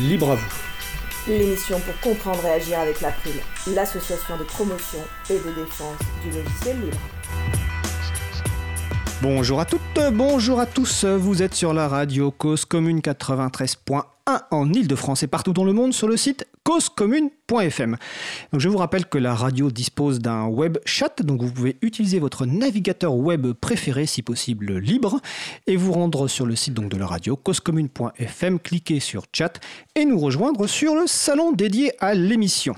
Libre à vous. L'émission pour comprendre et agir avec l'April, l'association de promotion et de défense du logiciel libre. Bonjour à toutes, bonjour à tous, vous êtes sur la radio Cause Commune 93.1 en Ile-de-France et partout dans le monde sur le site causecommune.fm. Je vous rappelle que la radio dispose d'un web chat, donc vous pouvez utiliser votre navigateur web préféré, si possible libre, et vous rendre sur le site donc de la radio causecommune.fm, cliquer sur chat et nous rejoindre sur le salon dédié à l'émission.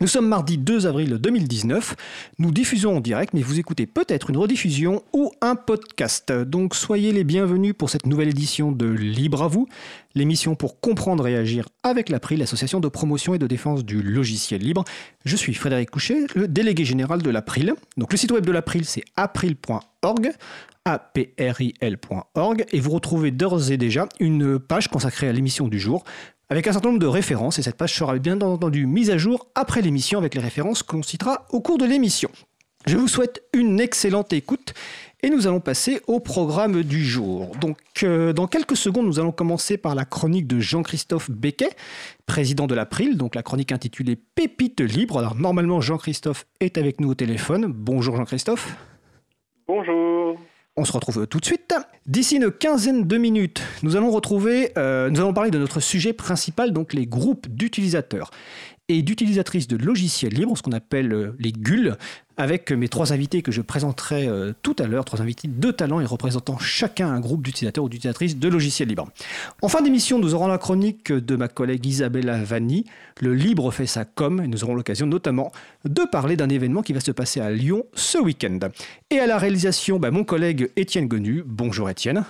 Nous sommes mardi 2 avril 2019. Nous diffusons en direct, mais vous écoutez peut-être une rediffusion ou un podcast. Donc soyez les bienvenus pour cette nouvelle édition de Libre à vous, l'émission pour comprendre et agir avec l'April, l'association de promotion et de défense du logiciel libre. Je suis Frédéric Couchet, le délégué général de l'April. Donc le site web de l'April, c'est april.org april.org et vous retrouvez d'ores et déjà une page consacrée à l'émission du jour avec un certain nombre de références, et cette page sera bien entendu mise à jour après l'émission avec les références que l'on citera au cours de l'émission. Je vous souhaite une excellente écoute et nous allons passer au programme du jour. Donc, euh, dans quelques secondes, nous allons commencer par la chronique de Jean-Christophe Becquet, président de l'April, donc la chronique intitulée Pépites libres. Alors, normalement, Jean-Christophe est avec nous au téléphone. Bonjour Jean-Christophe. Bonjour. On se retrouve tout de suite. D'ici une quinzaine de minutes, nous allons retrouver, euh, nous allons parler de notre sujet principal, donc les groupes d'utilisateurs et d'utilisatrices de logiciels libres, ce qu'on appelle euh, les GUL, avec mes trois invités que je présenterai euh, tout à l'heure, trois invités de talent et représentant chacun un groupe d'utilisateurs ou d'utilisatrices de logiciels libres. En fin d'émission, nous aurons la chronique de ma collègue Isabella Vanni, Le Libre fait sa com, et nous aurons l'occasion notamment de parler d'un événement qui va se passer à Lyon ce week-end. Et à la réalisation, bah, mon collègue Étienne Gonu. Bonjour Étienne.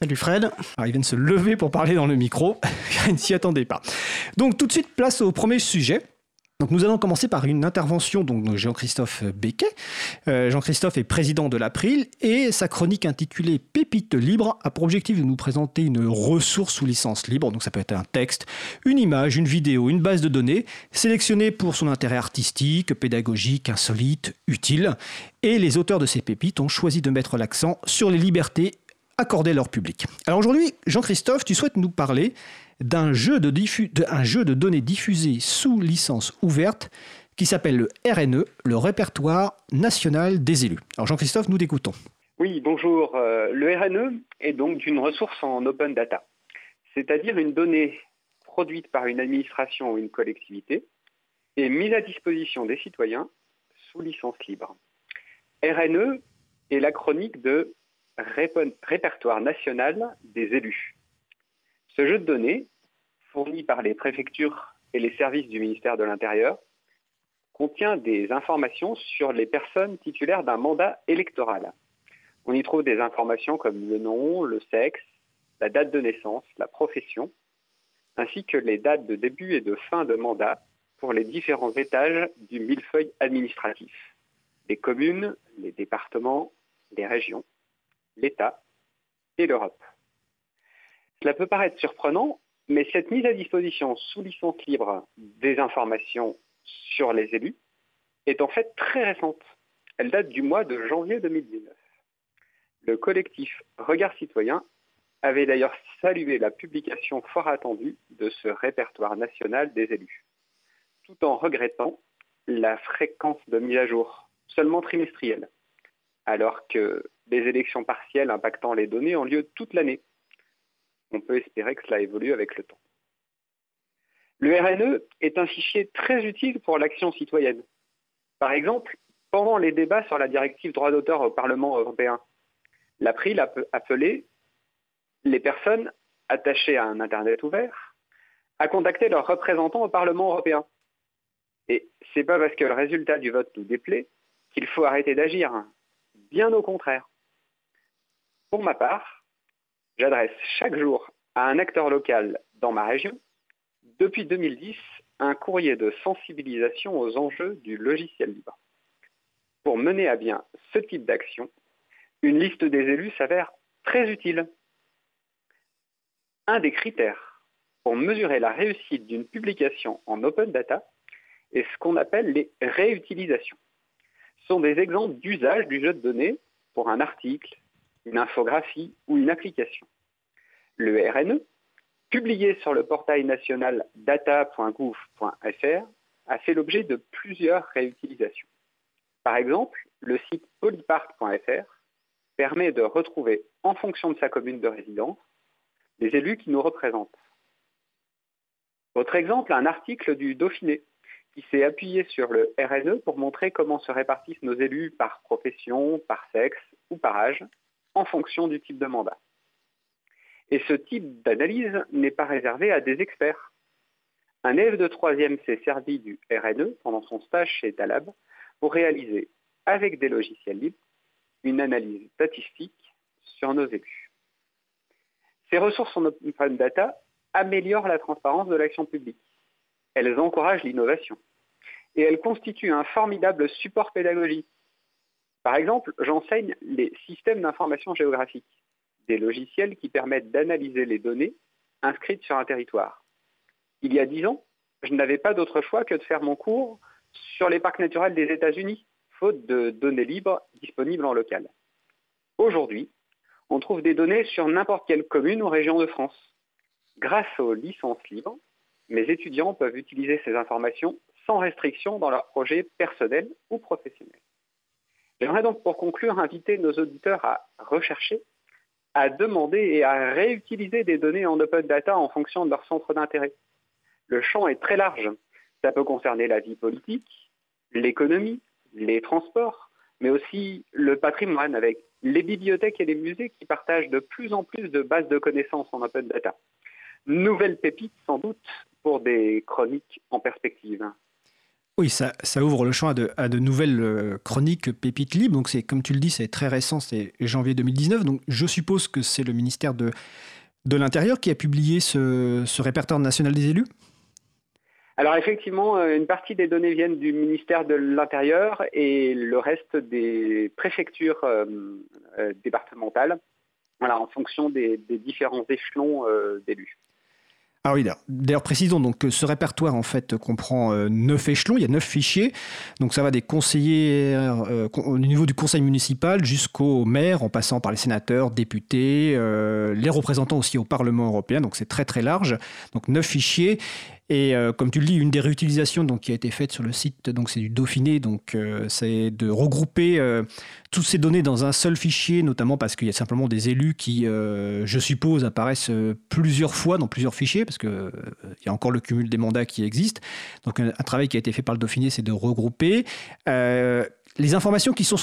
Salut Fred. Alors, il vient de se lever pour parler dans le micro, il ne s'y attendait pas. Donc tout de suite, place au premier sujet. Donc nous allons commencer par une intervention de Jean-Christophe Becquet. Euh, Jean-Christophe est président de l'April et sa chronique intitulée Pépites libres a pour objectif de nous présenter une ressource sous licence libre. Donc ça peut être un texte, une image, une vidéo, une base de données sélectionnée pour son intérêt artistique, pédagogique, insolite, utile. Et les auteurs de ces pépites ont choisi de mettre l'accent sur les libertés accorder leur public. Alors aujourd'hui, Jean-Christophe, tu souhaites nous parler d'un jeu de, données diffusé sous licence ouverte qui s'appelle le RNE, le répertoire national des élus. Alors Jean-Christophe, nous t'écoutons. Oui, bonjour. Euh, le RNE est donc une ressource en open data, c'est-à-dire une donnée produite par une administration ou une collectivité et mise à disposition des citoyens sous licence libre. RNE est la chronique de répertoire national des élus. Ce jeu de données, fourni par les préfectures et les services du ministère de l'Intérieur, contient des informations sur les personnes titulaires d'un mandat électoral. On y trouve des informations comme le nom, le sexe, la date de naissance, la profession, ainsi que les dates de début et de fin de mandat pour les différents étages du millefeuille administratif, les communes, les départements, les régions l'État et l'Europe. Cela peut paraître surprenant, mais cette mise à disposition sous licence libre des informations sur les élus est en fait très récente. Elle date du mois de janvier 2019. Le collectif Regard Citoyen avait d'ailleurs salué la publication fort attendue de ce répertoire national des élus, tout en regrettant la fréquence de mise à jour, seulement trimestrielle, alors que des élections partielles impactant les données ont lieu toute l'année. On peut espérer que cela évolue avec le temps. Le RNE est un fichier très utile pour l'action citoyenne. Par exemple, pendant les débats sur la directive droit d'auteur au Parlement européen, l'April a appelé les personnes attachées à un Internet ouvert à contacter leurs représentants au Parlement européen. Et c'est pas parce que le résultat du vote nous déplaît qu'il faut arrêter d'agir. Bien au contraire. Pour ma part, j'adresse chaque jour à un acteur local dans ma région, depuis 2010, un courrier de sensibilisation aux enjeux du logiciel libre. Pour mener à bien ce type d'action, une liste des élus s'avère très utile. Un des critères pour mesurer la réussite d'une publication en open data est ce qu'on appelle les réutilisations. Ce sont des exemples d'usage du jeu de données pour un article, une infographie ou une application. Le RNE publié sur le portail national data.gouv.fr, a fait l'objet de plusieurs réutilisations. Par exemple, le site polypark.fr permet de retrouver, en fonction de sa commune de résidence, les élus qui nous représentent. Autre exemple, un article du Dauphiné qui s'est appuyé sur le RNE pour montrer comment se répartissent nos élus par profession, par sexe ou par âge, en fonction du type de mandat. Et ce type d'analyse n'est pas réservé à des experts. Un élève de troisième s'est servi du RNE pendant son stage chez Talab pour réaliser, avec des logiciels libres, une analyse statistique sur nos élus. Ces ressources en open data améliorent la transparence de l'action publique. Elles encouragent l'innovation. Et elles constituent un formidable support pédagogique. Par exemple, j'enseigne les systèmes d'information géographique, des logiciels qui permettent d'analyser les données inscrites sur un territoire. Il y a dix ans, je n'avais pas d'autre choix que de faire mon cours sur les parcs naturels des États-Unis, faute de données libres disponibles en local. Aujourd'hui, on trouve des données sur n'importe quelle commune ou région de France. Grâce aux licences libres, mes étudiants peuvent utiliser ces informations sans restriction dans leurs projets personnels ou professionnels. J'aimerais donc pour conclure inviter nos auditeurs à rechercher, à demander et à réutiliser des données en open data en fonction de leur centre d'intérêt. Le champ est très large. Ça peut concerner la vie politique, l'économie, les transports, mais aussi le patrimoine avec les bibliothèques et les musées qui partagent de plus en plus de bases de connaissances en open data nouvelle pépite sans doute pour des chroniques en perspective. Oui, ça, ouvre le champ à de, nouvelles euh, chroniques pépites libres. Donc, c'est comme tu le dis, c'est très récent, c'est janvier 2019. Donc, je suppose que c'est le ministère de, l'Intérieur qui a publié ce, répertoire national des élus? Alors effectivement, euh, une partie des données viennent du ministère de l'Intérieur et le reste des préfectures euh, départementales, voilà, en fonction des, différents échelons d'élus. Ah oui, d'ailleurs précisons donc que ce répertoire en fait comprend euh, neuf échelons, il y a neuf fichiers, donc ça va des conseillers euh, au niveau du conseil municipal jusqu'au maire, en passant par les sénateurs, députés, euh, les représentants aussi au Parlement européen, donc c'est très très large, donc neuf fichiers et euh, comme tu le dis, une des réutilisations donc, qui a été faite sur le site, c'est du Dauphiné, donc euh, c'est de regrouper euh, toutes ces données dans un seul fichier, notamment parce qu'il y a simplement des élus qui, je suppose, apparaissent plusieurs fois dans plusieurs fichiers, parce qu'il y a encore le cumul des mandats qui existe. Donc un, travail qui a été fait par le Dauphiné, c'est de regrouper. les informations qui sont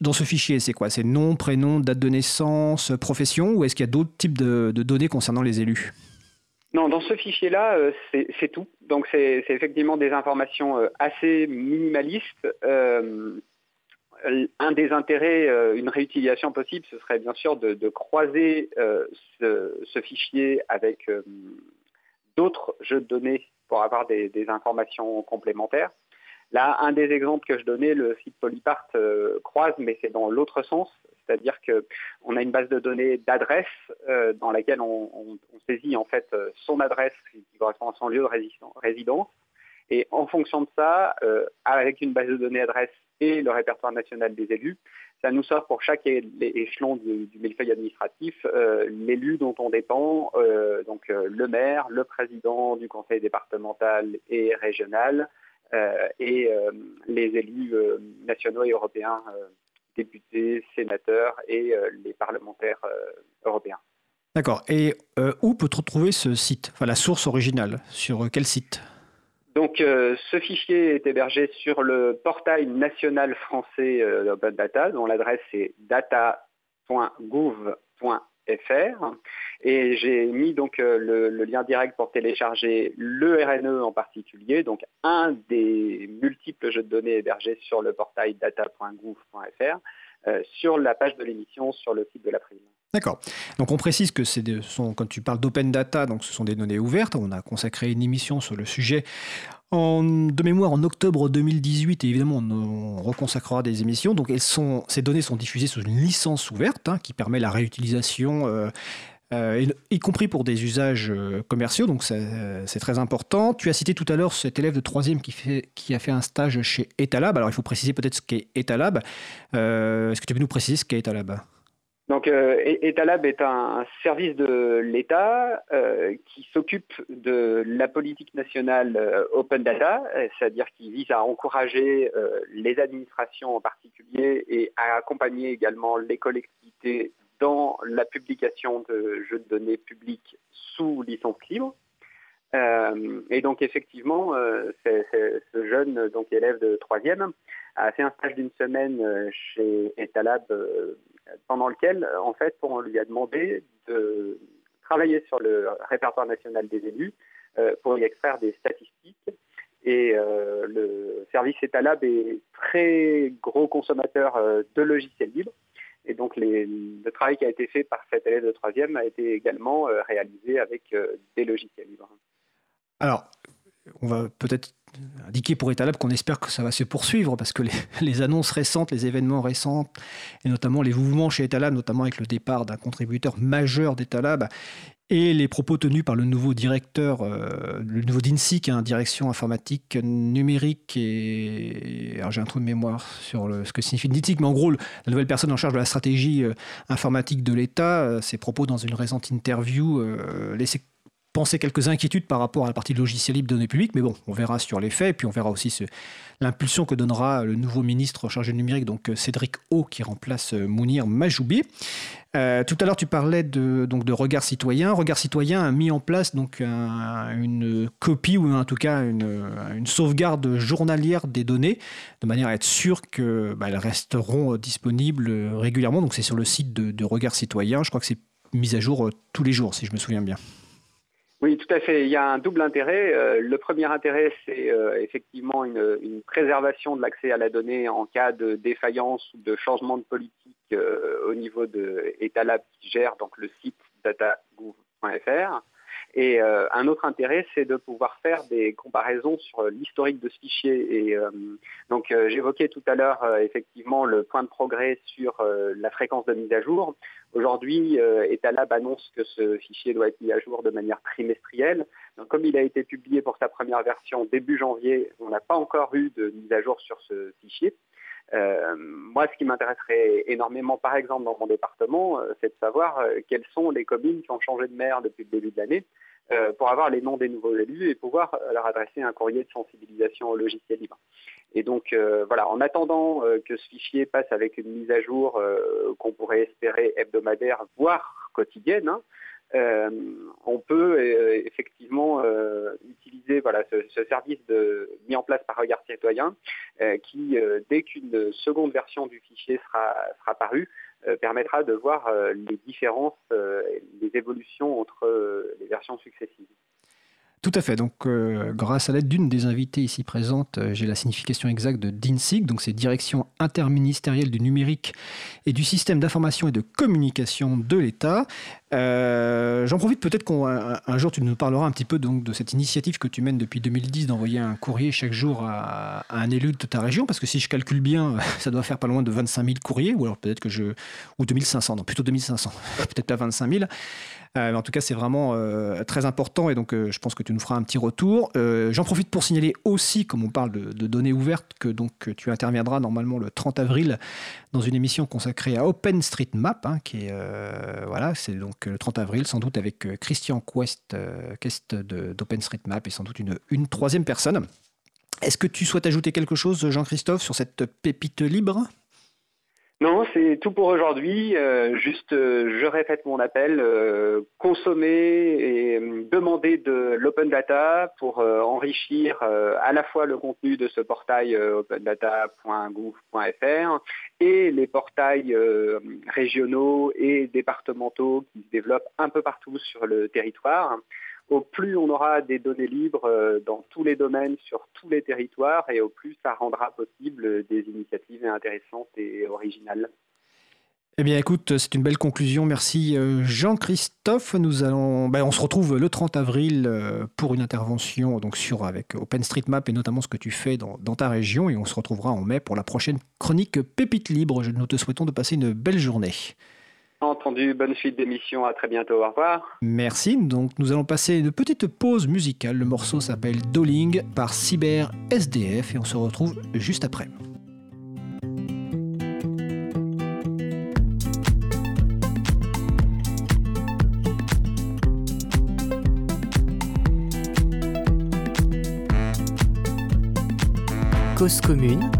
dans ce fichier, c'est quoi? C'est nom, prénom, date de naissance, profession, ou est-ce qu'il y a d'autres types de données concernant les élus? Non, dans ce fichier-là, euh, c'est tout. Donc c'est effectivement des informations euh, assez minimalistes. Euh, un des intérêts, une réutilisation possible, ce serait bien sûr de, croiser ce, fichier avec d'autres jeux de données pour avoir des informations complémentaires. Là, un des exemples que je donnais, le site Polypart euh, croise, mais c'est dans l'autre sens, c'est-à-dire qu'on a une base de données d'adresse euh, dans laquelle on, saisit en fait euh, son adresse qui correspond à son lieu de résidence. Et en fonction de ça, avec une base de données adresse et le répertoire national des élus, ça nous sort pour chaque échelon du, du millefeuille administratif l'élu dont on dépend, donc le maire, le président du conseil départemental et régional, euh, et euh, les élus euh, nationaux et européens, députés, sénateurs et les parlementaires européens. D'accord. Et où peut-on trouver ce site? Enfin, la source originale, sur quel site? Donc, ce fichier est hébergé sur le portail national français d'Open Data, dont l'adresse est data.gouv.fr. Et j'ai mis donc euh, le, lien direct pour télécharger le RNE en particulier, donc un des multiples jeux de données hébergés sur le portail data.gouv.fr, euh, sur la page de l'émission sur le site de la l'April. D'accord. Donc on précise que c'est quand tu parles d'open data, donc ce sont des données ouvertes. On a consacré une émission sur le sujet de mémoire en octobre 2018 et évidemment on, reconsacrera des émissions. Donc ces données sont diffusées sous une licence ouverte hein, qui permet la réutilisation. Euh, euh, y compris pour des usages euh, commerciaux, donc c'est très important. Tu as cité tout à l'heure cet élève de troisième qui, a fait un stage chez Etalab. Alors il faut préciser peut-être ce qu'est Etalab. Est-ce que tu peux nous préciser ce qu'est Etalab? Donc, euh, Etalab est un service de l'État euh, qui s'occupe de la politique nationale euh, Open Data, c'est-à-dire qui vise à encourager les administrations en particulier et à accompagner également les collectivités dans la publication de jeux de données publics sous licence libre. et donc, effectivement, ce jeune donc, élève de troisième a fait un stage d'une semaine chez Etalab pendant lequel, en fait, on lui a demandé de travailler sur le répertoire national des élus euh, pour y extraire des statistiques. Et euh, le service Etalab est très gros consommateur euh, de logiciels libres. Et donc le travail qui a été fait par cet élève de troisième a été également réalisé avec des logiciels libres. Alors, on va peut-être indiquer pour Etalab qu'on espère que ça va se poursuivre parce que les, annonces récentes, les événements récents, et notamment les mouvements chez Etalab, notamment avec le départ d'un contributeur majeur d'Etalab, et les propos tenus par le nouveau directeur, euh, le nouveau DINSI, qui est direction informatique numérique, et alors j'ai un trou de mémoire sur ce que signifie DINSIC, mais en gros, la nouvelle personne en charge de la stratégie euh, informatique de l'État, euh, ses propos dans une récente interview laissaient penser quelques inquiétudes par rapport à la partie logiciel libre données publiques, mais bon, on verra sur les faits, puis on verra aussi l'impulsion que donnera le nouveau ministre chargé du numérique, donc euh, Cédric O, qui remplace euh, Mounir Majoubi. Euh, tout à l'heure, tu parlais de, donc, de Regard Citoyen. Regard Citoyen a mis en place donc, une copie, ou en tout cas une, sauvegarde journalière des données, de manière à être sûr qu'elles bah, resteront disponibles régulièrement. Donc c'est sur le site de, de Regard Citoyen. Je crois que c'est mis à jour tous les jours, si je me souviens bien. Oui, tout à fait. Il y a un double intérêt. Euh, le premier intérêt, c'est euh, effectivement une, préservation de l'accès à la donnée en cas de défaillance ou de changement de politique euh, au niveau de Etalab qui gère donc le site datagouv.fr. Et un autre intérêt, c'est de pouvoir faire des comparaisons sur l'historique de ce fichier. Et donc, j'évoquais tout à l'heure effectivement le point de progrès sur la fréquence de mise à jour. Aujourd'hui, Etalab annonce que ce fichier doit être mis à jour de manière trimestrielle. Comme il a été publié pour sa première version début janvier, on n'a pas encore eu de mise à jour sur ce fichier. moi, ce qui m'intéresserait énormément, par exemple, dans mon département, c'est de savoir quelles sont les communes qui ont changé de maire depuis le début de l'année. Euh, pour avoir les noms des nouveaux élus et pouvoir euh, leur adresser un courrier de sensibilisation au logiciel libre. Et donc euh, voilà, en attendant que ce fichier passe avec une mise à jour qu'on pourrait espérer hebdomadaire, voire quotidienne, hein, on peut effectivement utiliser voilà, ce, service de, mis en place par Regard Citoyen qui, dès qu'une seconde version du fichier sera, sera parue, permettra de voir euh, les différences, euh, les évolutions entre les versions successives. Tout à fait. Donc, grâce à l'aide d'une des invitées ici présentes, j'ai la signification exacte de DINSIG. Donc, c'est Direction interministérielle du numérique et du système d'information et de communication de l'État. Euh, j'en profite peut-être qu'un jour tu nous parleras un petit peu donc, de cette initiative que tu mènes depuis 2010 d'envoyer un courrier chaque jour à, un élu de ta région, parce que si je calcule bien, ça doit faire pas loin de 25 000 courriers, ou alors peut-être que je. ou 2500, non, plutôt 2500, peut-être pas 25 000. Euh, en tout cas, c'est vraiment euh, très important et donc je pense que tu nous feras un petit retour. J'en profite pour signaler aussi, comme on parle de, données ouvertes, que donc tu interviendras normalement le 30 avril dans une émission consacrée à OpenStreetMap, hein, qui est voilà, c'est donc le 30 avril, sans doute avec euh, Christian Quest, euh, Quest d'OpenStreetMap et sans doute une troisième personne. Est-ce que tu souhaites ajouter quelque chose, Jean-Christophe, sur cette pépite libre? Non, c'est tout pour aujourd'hui. Euh, juste, euh, je répète mon appel, euh, consommer et demander de l'open data pour enrichir à la fois le contenu de ce portail opendata.gouv.fr et les portails régionaux et départementaux qui se développent un peu partout sur le territoire au plus on aura des données libres euh, dans tous les domaines, sur tous les territoires, et au plus ça rendra possible des initiatives intéressantes et originales. Eh bien, écoute, c'est une belle conclusion. Merci euh, Jean-Christophe. Nous allons, ben, on se retrouve le 30 avril euh, pour une intervention donc sur avec OpenStreetMap et notamment ce que tu fais dans, dans, ta région. Et on se retrouvera en mai pour la prochaine chronique Pépite Libre. Nous te souhaitons de passer une belle journée. Entendu, bonne suite d'émission, à très bientôt, au revoir. Merci, donc nous allons passer une petite pause musicale. Le morceau s'appelle Dolling par Cyber SDF et on se retrouve juste après. Cause commune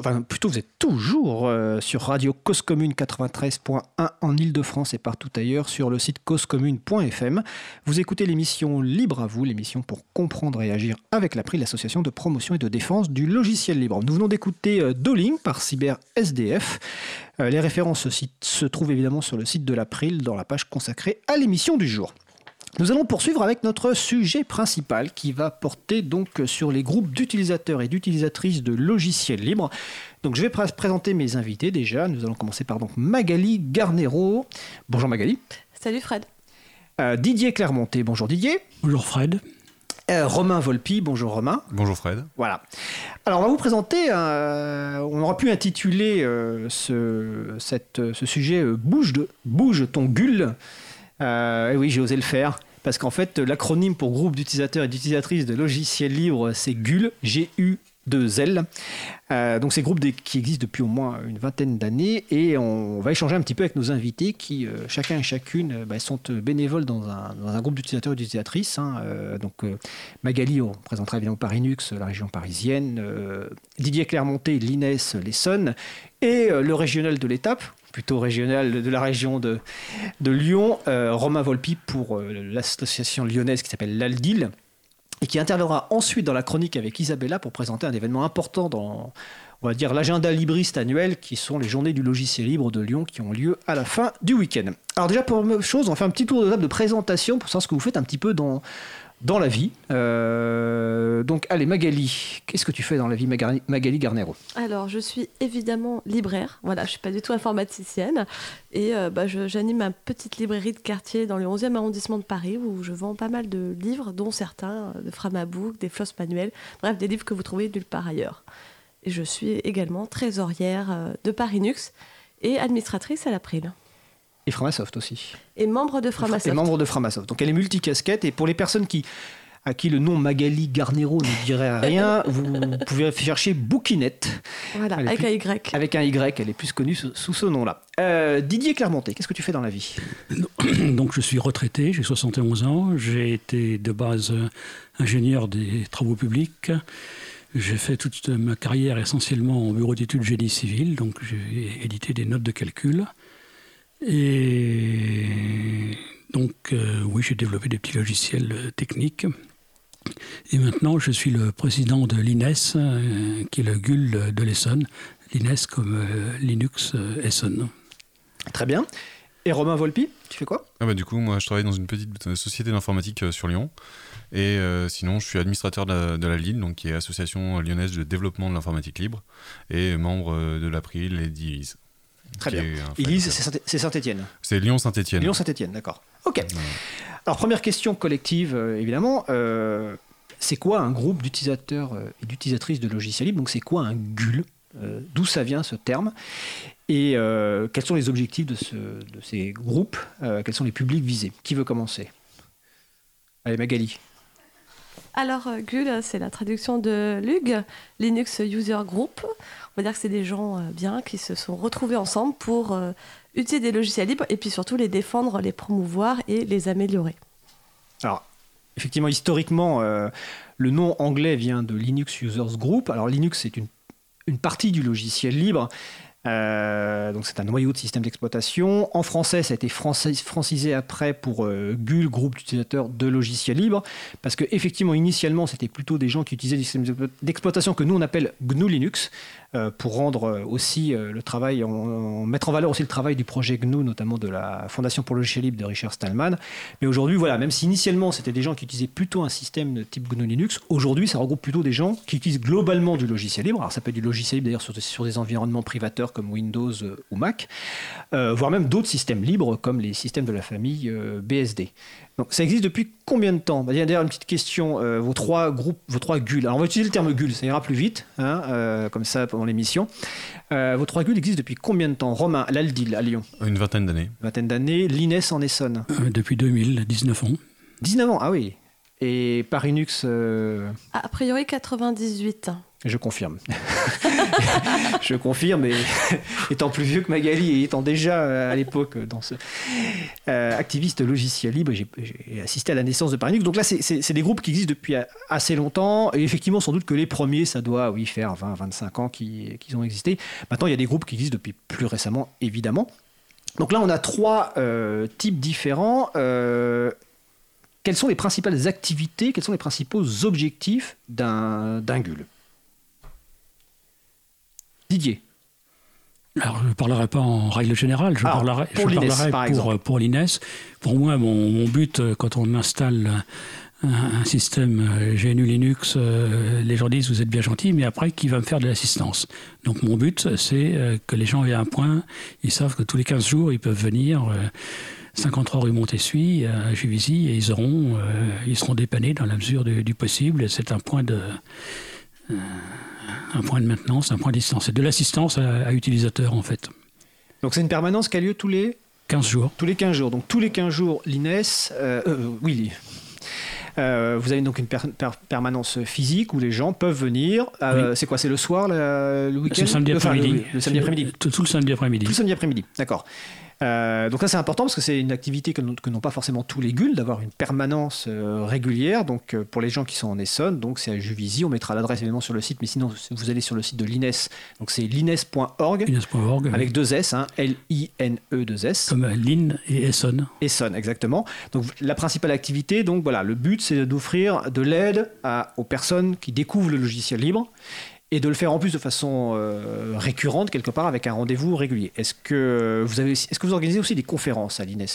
enfin plutôt vous êtes toujours euh, sur Radio Cause Commune 93.1 en Ile-de-France et partout ailleurs sur le site causecommune.fm. Vous écoutez l'émission Libre à vous, l'émission pour comprendre et agir avec l'April, l'association de promotion et de défense du logiciel libre. Nous venons d'écouter euh, Doling par Cyber SDF. Les références se trouvent évidemment sur le site de l'April dans la page consacrée à l'émission du jour. Nous allons poursuivre avec notre sujet principal qui va porter donc sur les groupes d'utilisateurs et d'utilisatrices de logiciels libres. Donc je vais présenter mes invités déjà. Nous allons commencer par donc Magali Garnero. Bonjour Magali. Salut Fred. Euh, Didier Clermonté. Bonjour Didier. Bonjour Fred. Euh, Romain Volpi, bonjour Romain. Bonjour Fred. Voilà. Alors on va vous présenter, on aura pu intituler euh, ce, ce, sujet Bouge, de, Bouge ton gueule. Euh, oui, j'ai osé le faire. Parce qu'en fait, l'acronyme pour groupe d'utilisateurs et d'utilisatrices de logiciels libres, c'est GUL, G-U, 2 L. Euh, donc ces groupes qui existent depuis au moins une vingtaine d'années et on va échanger un petit peu avec nos invités qui euh, chacun et chacune bah, sont bénévoles dans un, groupe d'utilisateurs et d'utilisatrices. Hein. donc Magali, on présentera évidemment Parinux, la région parisienne, Didier Clermonté, l'INES, l'Essonne et le régional de l'étape plutôt régional de la région de, de Lyon, euh, Romain Volpi pour euh, l'association lyonnaise qui s'appelle l'Aldil, et qui interviendra ensuite dans la chronique avec Isabella pour présenter un événement important dans, on va dire, l'agenda libriste annuel, qui sont les journées du logiciel libre de Lyon qui ont lieu à la fin du week-end. Alors déjà, pour chose, on faire un petit tour de table de présentation pour savoir ce que vous faites un petit peu dans, dans la vie. Euh, donc, allez, Magali, qu'est-ce que tu fais dans la vie, Magali, Garnero? Alors, je suis évidemment libraire. Voilà, je suis pas du tout informaticienne. Et euh, bah, j'anime une petite librairie de quartier dans le 11e arrondissement de Paris où je vends pas mal de livres, dont certains euh, de Framabook, des flosses manuels, bref, des livres que vous trouvez nulle part ailleurs. Et je suis également trésorière de Parinux et administratrice à l'April. Et Framasoft aussi. Et membre de Framasoft. Et membre de Framasoft. Donc elle est multicasquette. Et pour les personnes qui, à qui le nom Magali Garnero ne dirait rien, vous pouvez chercher Bouquinette. Voilà, avec un Y. Avec un Y, elle est plus connue sous, ce nom-là. Euh, Didier Clermonté, qu'est-ce que tu fais dans la vie? Donc je suis retraité, j'ai 71 ans, j'ai été de base ingénieur des travaux publics. J'ai fait toute ma carrière essentiellement en bureau d'études génie civil, donc j'ai édité des notes de calcul. Et Donc oui, j'ai développé des petits logiciels techniques. Et maintenant, je suis le président de l'INES, qui est le GUL de l'Essonne. L'INES comme Linux Essonne. Très bien. Et Romain Volpi, tu fais quoi? Ah bah, Du coup, moi, je travaille dans une petite société d'informatique sur Lyon. Et euh, sinon, je suis administrateur de la, de LIL, donc, qui est Association lyonnaise de développement de l'informatique libre, et membre euh, de l'April et d'ILIS. Très bien. ILIS, c'est Saint-Etienne C'est Lyon-Saint-Etienne. Lyon-Saint-Etienne, d'accord. Ok. Alors, première question collective, euh, évidemment. c'est quoi un groupe d'utilisateurs et d'utilisatrices de logiciels libres? Donc, c'est quoi un GUL D'où ça vient ce terme? Et quels sont les objectifs de, ce, de ces groupes? Quels sont les publics visés? Qui veut commencer? Allez, Magali. Alors, euh, GUL, c'est la traduction de LUG, Linux User Group. On va dire que c'est des gens euh, bien qui se sont retrouvés ensemble pour euh, utiliser des logiciels libres et puis surtout les défendre, les promouvoir et les améliorer. Alors, effectivement, historiquement, le nom anglais vient de Linux Users Group. Alors, Linux, c'est une, une partie du logiciel libre. Euh, donc c'est un noyau de système d'exploitation. En français, ça a été francisé après pour euh, GUL, groupe d'utilisateurs de logiciels libres, parce que effectivement, initialement, c'était plutôt des gens qui utilisaient des systèmes d'exploitation que nous on appelle GNU Linux, pour rendre euh, aussi euh, le travail, mettre en valeur aussi le travail du projet GNU, notamment de la Fondation pour le logiciel libre de Richard Stallman. Mais aujourd'hui, voilà, même si initialement c'était des gens qui utilisaient plutôt un système de type GNU Linux, aujourd'hui ça regroupe plutôt des gens qui utilisent globalement du logiciel libre. Alors ça peut être du logiciel libre d'ailleurs sur, des environnements privateurs comme Windows ou Mac, voire même d'autres systèmes libres comme les systèmes de la famille BSD. Donc, ça existe depuis combien de temps? Bah, D'ailleurs, une petite question. Euh, vos trois groupes, vos trois GUL. Alors, on va utiliser le terme GUL, ça ira plus vite, hein, euh, comme ça pendant l'émission. Euh, vos trois GUL existent depuis combien de temps? Romain, l'Aldil à Lyon Une vingtaine d'années. Une vingtaine d'années. L'INES en Essonne Depuis 2000, 19 ans. 19 ans, ah oui. Et Parinux A priori 98. Je confirme. je confirme, et étant plus vieux que Magali et étant déjà euh, à l'époque dans ce euh, activiste logiciel libre, j'ai assisté à la naissance de Parinux. Donc là, c'est des groupes qui existent depuis assez longtemps, et effectivement, sans doute que les premiers, ça doit, oui, faire 20, 25 ans qu'ils ont existé. Maintenant, il y a des groupes qui existent depuis plus récemment, évidemment. Donc là, on a trois euh, types différents. quelles sont les principales activités, quels sont les principaux objectifs d'un GUL Didier alors, je ne parlerai pas en règle générale, je ah, parlerai, pour je pour, l'INES. Pour moi, mon, but, euh, quand on installe un, système euh, GNU Linux, euh, les gens disent vous êtes bien gentil, mais après, qui va me faire de l'assistance? Donc, mon but, c'est que les gens aient un point, ils savent que tous les 15 jours, ils peuvent venir. 53 rue Montessuie, à Juvisy, et ils, auront, ils seront dépannés dans la mesure du, du possible. C'est un point de un point de maintenance, un point d'assistance. C'est de l'assistance à, utilisateur en fait. Donc c'est une permanence qui a lieu tous les 15 jours. Tous les 15 jours. Donc tous les 15 jours, l'INES, euh, euh, oui, euh, vous avez donc une permanence physique où les gens peuvent venir. C'est quoi C'est le soir, le week-end? Le samedi après-midi. le, samedi après-midi. Tout, tout, le samedi après-midi. Tout le samedi après-midi, d'accord. Euh, donc ça c'est important parce que c'est une activité que, n'ont pas forcément tous les GUL, d'avoir une permanence euh, régulière. Donc euh, pour les gens qui sont en Essonne, donc c'est à Juvisy, on mettra l'adresse évidemment sur le site, mais sinon vous allez sur le site de l'INES, donc c'est lines.org, avec deux S, hein, L-I-N-E 2 S. Comme Line et Essonne. Essonne, exactement. Donc la principale activité, donc voilà, le but c'est d'offrir de l'aide aux personnes qui découvrent le logiciel libre et de le faire en plus de façon euh, récurrente quelque part avec un rendez-vous régulier. Est-ce que vous avez, est-ce que vous organisez aussi des conférences à l'INES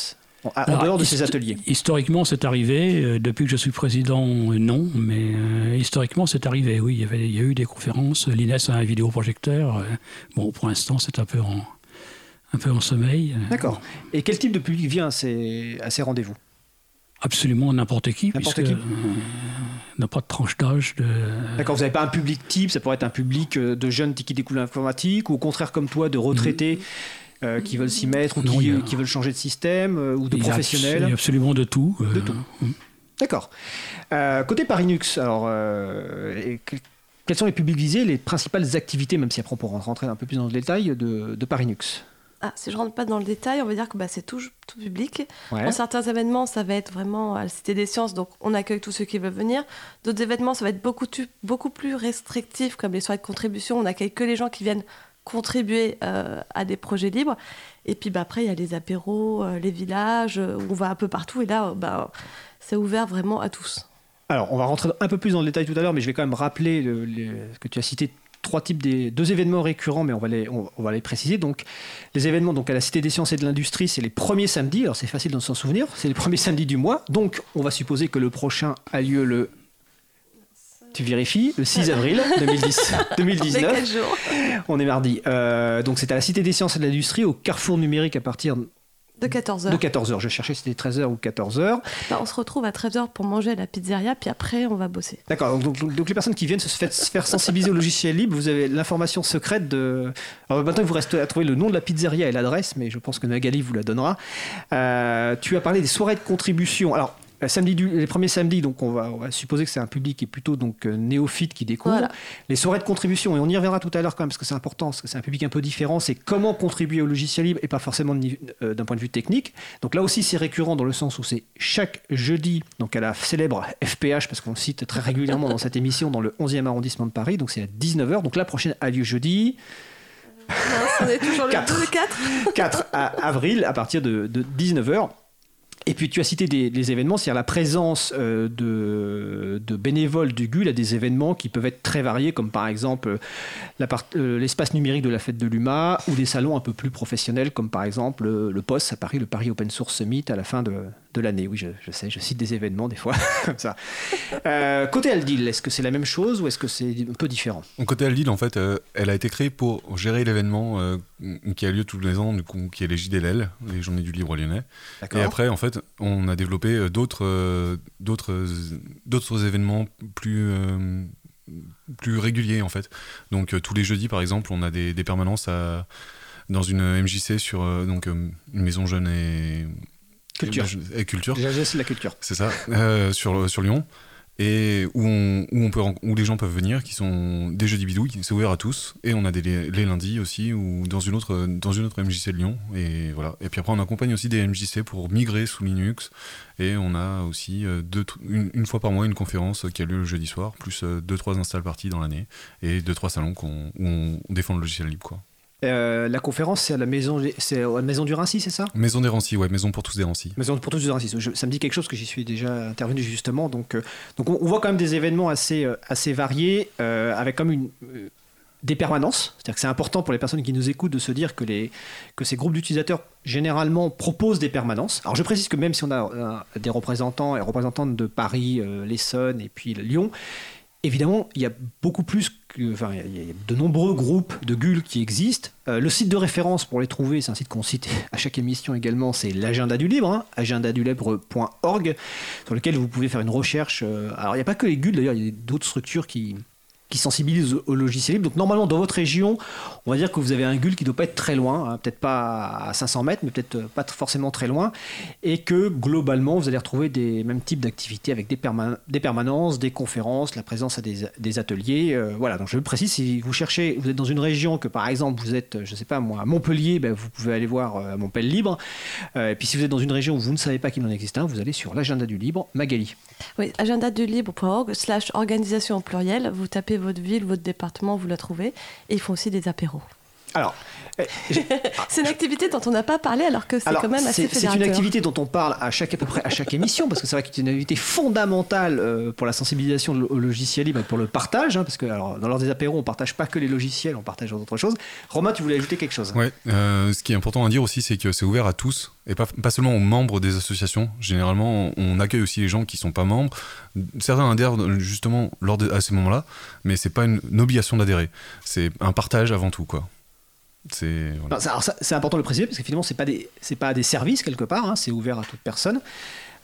en, dehors de ces ateliers? Historiquement, c'est arrivé. Euh, depuis que je suis président, euh, non. Mais historiquement, c'est arrivé. Oui, il y, avait, il y a eu des conférences. L'INES a un vidéoprojecteur. bon, pour l'instant, c'est un peu en, un peu en sommeil. D'accord. Et quel type de public vient à ces, à ces rendez-vous? Absolument n'importe qui. N'importe qui. Euh, n'a pas de tranche d'âge. De... D'accord, vous n'avez pas un public type, ça pourrait être un public euh, de jeunes qui découvrent l'informatique, ou au contraire comme toi, de retraités euh, qui veulent s'y mettre, ou qui, veulent changer de système, ou de professionnels. Il y a absolument de tout. De tout. Mm. D'accord. côté Parinux, alors, quels sont les publics visés, les principales activités, même si après on pourra rentrer un peu plus dans le détail, de, de Parinux? Ah, si je rentre pas dans le détail, on va dire que bah, c'est tout, tout, public. Dans certains événements, ça va être vraiment à la Cité des Sciences, donc on accueille tous ceux qui veulent venir. D'autres événements, ça va être beaucoup, beaucoup plus restrictif, comme les soirées de contribution. On accueille que les gens qui viennent contribuer à des projets libres. Et puis bah, après, il y a les apéros, les villages, où on va un peu partout. Et là, bah, c'est ouvert vraiment à tous. Alors, on va rentrer un peu plus dans le détail tout à l'heure, mais je vais quand même rappeler le, que tu as cité trois types des deux événements récurrents, mais on va les, on, va les préciser. Donc, les événements donc à la Cité des Sciences et de l'Industrie, c'est les premiers samedis. Alors, c'est facile de s'en souvenir. C'est les premiers samedis du mois. Donc, on va supposer que le prochain a lieu le tu vérifies, le 6 avril 2010, 2019. On est mardi. Euh, donc c'est à la Cité des Sciences et de l'Industrie, au Carrefour numérique à partir de 14h. De 14h. Je cherchais si c'était 13h ou 14h. Bah, on se retrouve à 13h pour manger à la pizzeria, puis après, on va bosser. D'accord. Donc, donc, les personnes qui viennent se, faire sensibiliser au logiciel libre, vous avez l'information secrète de. Alors maintenant, il vous reste à trouver le nom de la pizzeria et l'adresse, mais je pense que Magali vous la donnera. Euh, tu as parlé des soirées de contribution. Alors, euh, samedi les premiers samedis, donc on va, supposer que c'est un public qui est plutôt donc euh, néophyte qui découvre. Les soirées de contribution, et on y reviendra tout à l'heure quand même parce que c'est important, parce que c'est un public un peu différent, c'est comment contribuer au logiciel libre et pas forcément euh, d'un point de vue technique. Donc là aussi c'est récurrent dans le sens où c'est chaque jeudi, donc à la célèbre FPH, parce qu'on cite très régulièrement dans cette émission dans le 11e arrondissement de Paris, donc c'est à 19h. Donc la prochaine a lieu jeudi. Non, on est toujours 4, le 4. 4 avril à partir de, de 19h. Et puis tu as cité des, événements, c'est-à-dire la présence euh, de, bénévoles du GUL à des événements qui peuvent être très variés, comme par exemple euh, l'espace numérique de la fête de l'UMA, ou des salons un peu plus professionnels, comme par exemple le POS à Paris, le Paris Open Source Summit à la fin de, de l'année. Oui, je, sais, je cite des événements des fois, comme ça. Euh, côté Aldil, est-ce que c'est la même chose ou est-ce que c'est un peu différent? Côté Aldil, en fait, elle a été créée pour gérer l'événement qui a lieu tous les ans, du coup, qui est les JDLL, les Journées du Libre Lyonnais. Et après, en fait, on a développé euh, d'autres, euh, d'autres, d'autres événements plus, euh, plus réguliers, en fait. Donc, tous les jeudis, par exemple, on a des, des permanences à, dans une MJC sur donc, une maison jeune et. Culture. Et, culture. c'est la culture. C'est ça, sur, sur Lyon et où, on, où, on peut, où les gens peuvent venir, qui sont des jeudis bidouilles, c'est ouvert à tous. Et on a des, les, lundis aussi, ou dans une autre, dans une autre MJC de Lyon. Et voilà. Et puis après, on accompagne aussi des MJC pour migrer sous Linux. Et on a aussi euh, deux, une, fois par mois une conférence qui a lieu le jeudi soir, plus euh, deux trois install parties dans l'année et deux trois salons où on défend le logiciel libre quoi. Euh, la conférence, c'est à la maison, c'est à la maison du Rancy, c'est ça? Maison des Rancy, ouais, Maison pour tous des Rancy. Maison pour tous des Rancy. ça me dit quelque chose que j'y suis déjà intervenu justement. Donc, euh, donc on, voit quand même des événements assez, euh, assez variés, avec comme une des permanences. C'est-à-dire que c'est important pour les personnes qui nous écoutent de se dire que, les, que ces groupes d'utilisateurs généralement proposent des permanences. Alors je précise que même si on a des représentants et représentantes de Paris, l'Essonne et puis Lyon, évidemment, il y a beaucoup plus. Enfin, il y a de nombreux groupes de GUL qui existent. Euh, le site de référence pour les trouver, c'est un site qu'on cite à chaque émission également, c'est l'agenda du libre, hein, sur lequel vous pouvez faire une recherche. Euh, alors, il n'y a pas que les GUL, d'ailleurs, il y a d'autres structures qui, qui sensibilise au logiciel libre. Donc normalement dans votre région, on va dire que vous avez un GUL qui ne doit pas être très loin, hein, peut-être pas à 500 mètres, mais peut-être pas forcément très loin, et que globalement vous allez retrouver des mêmes types d'activités avec des, permanences, des conférences, la présence à des, ateliers. Euh, voilà, donc je précise, si vous cherchez, vous êtes dans une région que par exemple vous êtes, je ne sais pas moi, à Montpellier, ben, vous pouvez aller voir euh, Montpellier Libre. Euh, et puis si vous êtes dans une région où vous ne savez pas qu'il en existe un, vous allez sur l'agenda du libre, Magali. Oui, agenda du libre.org slash organisation pluriel, vous tapez votre ville, votre département, vous la trouvez. Et ils font aussi des apéros. Alors, eh, c'est une activité dont on n'a pas parlé alors que c'est quand même assez C'est une activité dont on parle à chaque à peu près à chaque émission parce que c'est vrai que c'est une activité fondamentale euh, pour la sensibilisation au logiciel libre et pour le partage hein, parce que alors, dans l'ordre des apéros on partage pas que les logiciels on partage d'autres choses. Romain tu voulais ajouter quelque chose? Oui, euh, ce qui est important à dire aussi c'est que c'est ouvert à tous et pas, pas, seulement aux membres des associations. Généralement on accueille aussi les gens qui sont pas membres. Certains adhèrent justement lors de, à ces moments-là, mais c'est pas une, une obligation d'adhérer. C'est un partage avant tout quoi. C'est important de le préciser parce que finalement, ce n'est pas, des, pas des services quelque part, hein, c'est ouvert à toute personne.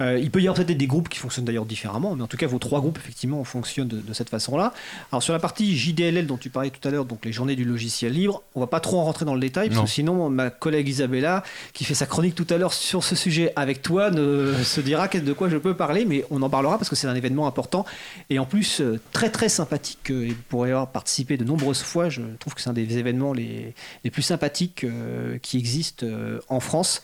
Euh, il peut y avoir peut-être des groupes qui fonctionnent d'ailleurs différemment, mais en tout cas, vos trois groupes, effectivement, fonctionnent de, cette façon-là. Alors, sur la partie JDLL dont tu parlais tout à l'heure, donc les journées du logiciel libre, on va pas trop en rentrer dans le détail, parce que sinon, ma collègue Isabella, qui fait sa chronique tout à l'heure sur ce sujet avec toi, ne se dira de quoi je peux parler, mais on en parlera parce que c'est un événement important et en plus euh, très très sympathique. Et vous pourrez y avoir participé de nombreuses fois. Je trouve que c'est un des événements les, les plus sympathiques euh, qui existent en France.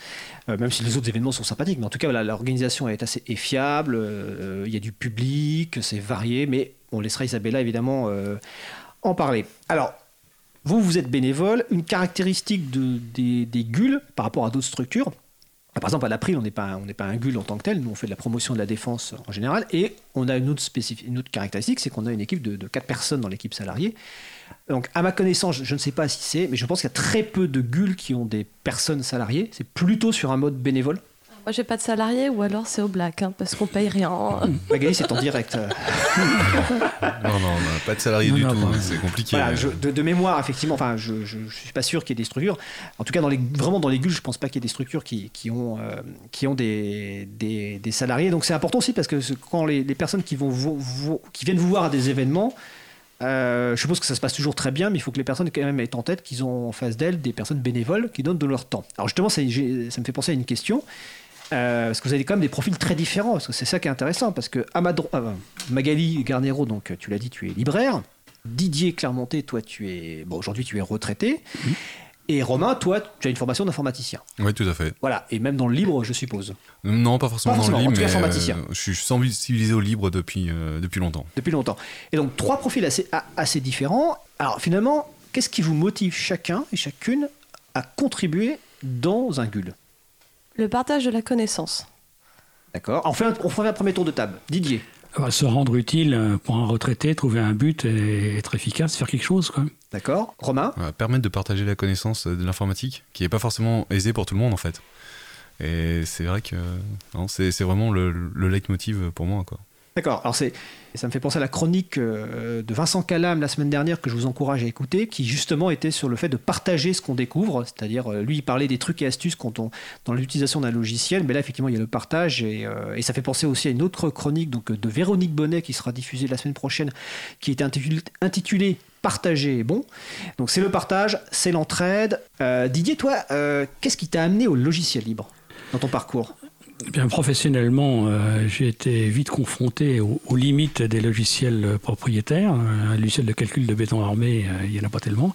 Euh, même si les autres événements sont sympathiques. Mais en tout cas, l'organisation est assez fiable, euh, il y a du public, c'est varié, mais on laissera Isabella évidemment euh, en parler. Alors, vous, vous êtes bénévole. Une caractéristique de, des, des par rapport à d'autres structures, par exemple, à l'April, on n'est pas, un GUL en tant que tel. Nous, on fait de la promotion de la défense en général. Et on a une autre, une autre caractéristique, c'est qu'on a une équipe de, de 4 personnes dans l'équipe salariée. Donc, à ma connaissance, je ne sais pas si c'est, mais je pense qu'il y a très peu de GUL qui ont des personnes salariées. C'est plutôt sur un mode bénévole. Moi, j'ai pas de salarié ou alors c'est au black, hein, parce qu'on paye rien. Magali, c'est en direct. non, non, pas de salarié du tout, c'est compliqué. Voilà, de, mémoire, effectivement, enfin, je, ne suis pas sûr qu'il y ait des structures. En tout cas, dans les, vraiment dans les GUL, je pense pas qu'il y ait des structures qui, qui ont, euh, qui ont des, des, des, salariés. Donc c'est important aussi parce que quand les, les personnes qui, vont qui viennent vous voir à des événements, euh, je suppose que ça se passe toujours très bien, mais il faut que les personnes quand même aient en tête qu'ils ont en face d'elles des personnes bénévoles qui donnent de leur temps. Alors justement, ça, ça me fait penser à une question. Euh, parce que vous avez quand même des profils très différents, parce que c'est ça qui est intéressant, parce que euh, Magali Garnero, donc tu l'as dit, tu es libraire. Didier Clermonté, toi tu es, bon aujourd'hui tu es retraité. Et Romain, toi, tu as une formation d'informaticien. Oui, tout à fait. Voilà, et même dans le libre, je suppose. Non, pas forcément, dans le libre, mais informaticien. je suis sensibilisé au libre depuis, depuis longtemps. Depuis longtemps. Et donc, trois profils assez, assez différents. Alors, finalement, qu'est-ce qui vous motive chacun et chacune à contribuer dans un GUL le partage de la connaissance. D'accord. On, fait un, on fait un premier tour de table. Didier Se rendre utile euh, pour un retraité, trouver un but et être efficace, faire quelque chose. Quoi. D'accord. Romain Permettre de partager la connaissance de l'informatique, qui n'est pas forcément aisée pour tout le monde en fait. Et c'est vrai que c'est vraiment le, le leitmotiv pour moi. Quoi. D'accord. Alors c'est, ça me fait penser à la chronique euh, de Vincent Calam la semaine dernière que je vous encourage à écouter, qui justement était sur le fait de partager ce qu'on découvre. C'est-à-dire, euh, lui, il parlait des trucs et astuces quand on, dans l'utilisation d'un logiciel, mais là, effectivement, il y a le partage. Et, euh, ça fait penser aussi à une autre chronique de Véronique Bonnet qui sera diffusée la semaine prochaine, qui était intitulée Partager est bon. Donc c'est le partage, c'est l'entraide. Didier, toi, qu'est-ce qui t'a amené au logiciel libre dans ton parcours? Eh professionnellement, euh, j'ai été vite confronté aux, limites des logiciels propriétaires. Un logiciel de calcul de béton armé, euh, il n'y en a pas tellement.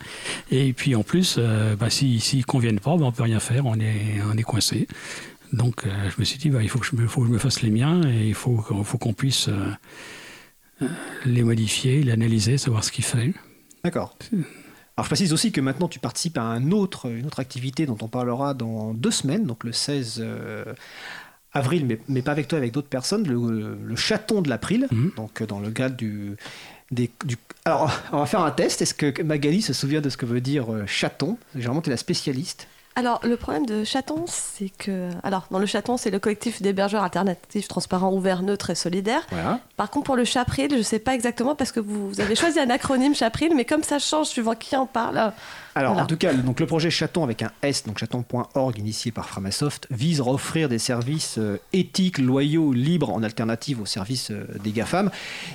Et puis en plus, euh, bah, s'ils ne conviennent pas, bah, on ne peut rien faire, on est, on est coincé. Donc je me suis dit, bah, il faut que, je me, fasse les miens et il faut, qu'on puisse les modifier, les analyser, savoir ce qu'ils fait. D'accord. Alors je précise aussi que maintenant tu participes à une autre activité dont on parlera dans deux semaines, donc le 16 avril, mais, mais, pas avec toi, avec d'autres personnes, le, chaton de l'April, mhm. donc euh, dans le cadre du, du... Alors, on va faire un test. Est-ce que Magali se souvient de ce que veut dire euh, chaton? Généralement, tu es la spécialiste. Alors, le problème de Chaton, c'est que. Alors, dans le Chaton, c'est le collectif d'hébergeurs alternatifs, transparents, ouverts, neutres et solidaires. Par contre, pour le Chapril, je ne sais pas exactement parce que vous, vous avez choisi un acronyme Chapril, mais comme ça change suivant qui en parle, alors, en tout cas, donc, le projet Chaton avec un S, donc chaton.org, initié par Framasoft, vise à offrir des services euh, éthiques, loyaux, libres, en alternative aux services euh, des GAFAM.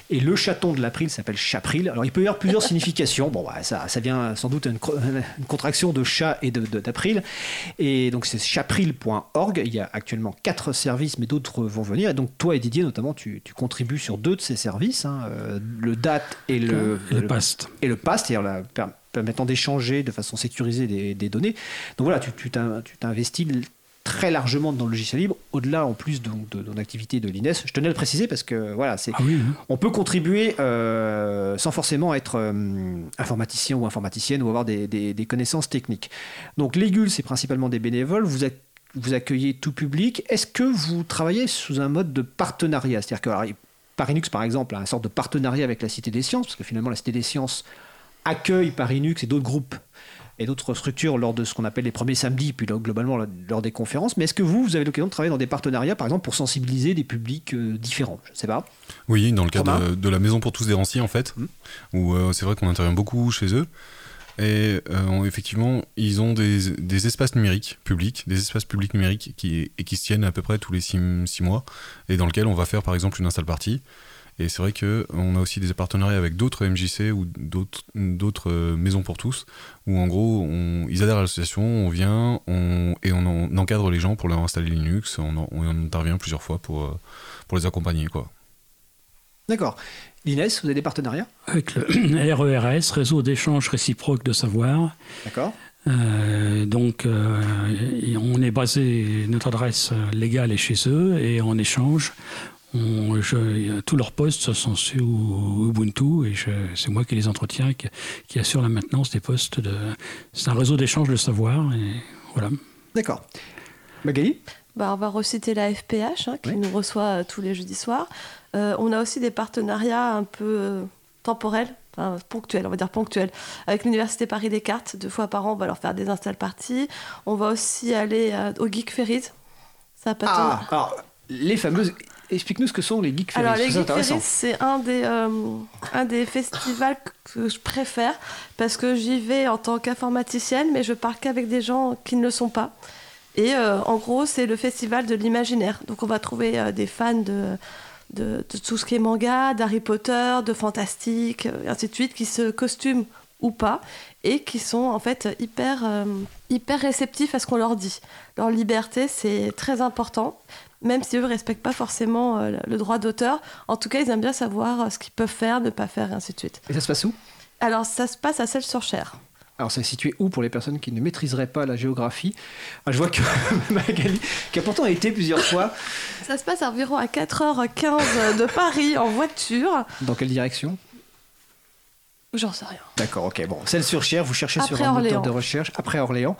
Et le chaton de l'April s'appelle Chapril. Alors, il peut y avoir plusieurs significations. Bon, bah, ça, ça vient sans doute une, une contraction de chat et d'April. De, et donc, c'est chapril.org. Il y a actuellement quatre services, mais d'autres vont venir. Et donc, toi et Didier, notamment, tu, tu contribues sur deux de ces services, hein, euh, le DAT et le, le, le PAST. Et le PAST, c'est-à-dire la permettant d'échanger de façon sécurisée des, données. Donc voilà, tu t'investis très largement dans le logiciel libre, au-delà en plus de, de, de, activité de l'INES. Je tenais à le préciser parce que voilà, c'est, ah on peut contribuer euh, sans forcément être euh, informaticien ou informaticienne ou avoir des, des, connaissances techniques. Donc l'EGUL, c'est principalement des bénévoles. Vous, vous accueillez tout public. Est-ce que vous travaillez sous un mode de partenariat? C'est-à-dire que Parinux, par exemple, a une sorte de partenariat avec la Cité des Sciences, parce que finalement, la Cité des Sciences accueille par Inux et d'autres groupes et d'autres structures lors de ce qu'on appelle les premiers samedis, puis globalement lors des conférences. Mais est-ce que vous, vous avez l'occasion de travailler dans des partenariats, par exemple, pour sensibiliser des publics euh, différents? Je ne sais pas. Oui, dans le cadre de, la Maison pour tous des Ranciers, en fait, hum. où euh, c'est vrai qu'on intervient beaucoup chez eux. Et euh, effectivement, ils ont des, espaces numériques publics, des espaces publics numériques qui, et qui se tiennent à peu près tous les six, six mois, et dans lesquels on va faire par exemple une install party et c'est vrai qu'on a aussi des partenariats avec d'autres MJC ou d'autres euh, maisons pour tous, où en gros, ils adhèrent à l'association, on vient et on, encadre les gens pour leur installer Linux, on, intervient plusieurs fois pour, euh, pour les accompagner. quoi. D'accord. L'INES, vous avez des partenariats? Avec le RERS, Réseau d'échange réciproque de savoir. D'accord. Euh, donc, on est basé, notre adresse légale est chez eux, et en échange, tous leurs postes sont sur Ubuntu et c'est moi qui les entretiens, qui, qui, assure la maintenance des postes. De, c'est un réseau d'échange de savoir. Et voilà. D'accord. Magali? Bah, On va reciter la FPH hein, qui nous reçoit tous les jeudis soirs. on a aussi des partenariats un peu temporels ponctuel, on va dire ponctuel, avec l'Université Paris Descartes. Deux fois par an, on va leur faire des install parties. On va aussi aller euh, au Geek Ferries. Ça pas ah, alors, les fameuses. Explique-nous ce que sont les Geek Ferries. Alors, les Geek Ferries, c'est un, des, euh, un des festivals que je préfère parce que j'y vais en tant qu'informaticienne, mais je pars qu'avec des gens qui ne le sont pas. Et euh, en gros, c'est le festival de l'imaginaire. Donc, on va trouver des fans de de, tout ce qui est manga, d'Harry Potter, de fantastique, et euh, ainsi de suite, qui se costument ou pas, et qui sont en fait hyper, euh, hyper réceptifs à ce qu'on leur dit. Leur liberté, c'est très important, même si eux ne respectent pas forcément euh, le droit d'auteur. En tout cas, ils aiment bien savoir ce qu'ils peuvent faire, ne pas faire, et ainsi de suite. Et ça se passe où? Alors, ça se passe à Celle-sur-Cher. Alors, ça est situé où pour les personnes qui ne maîtriseraient pas la géographie? Ah, Je vois que Magali, qui a pourtant été plusieurs fois. Ça se passe environ à 4h15 de Paris en voiture. Dans quelle direction? J'en sais rien. D'accord, ok. Bon, celle sur Cher, vous cherchez sur un moteur de recherche après Orléans.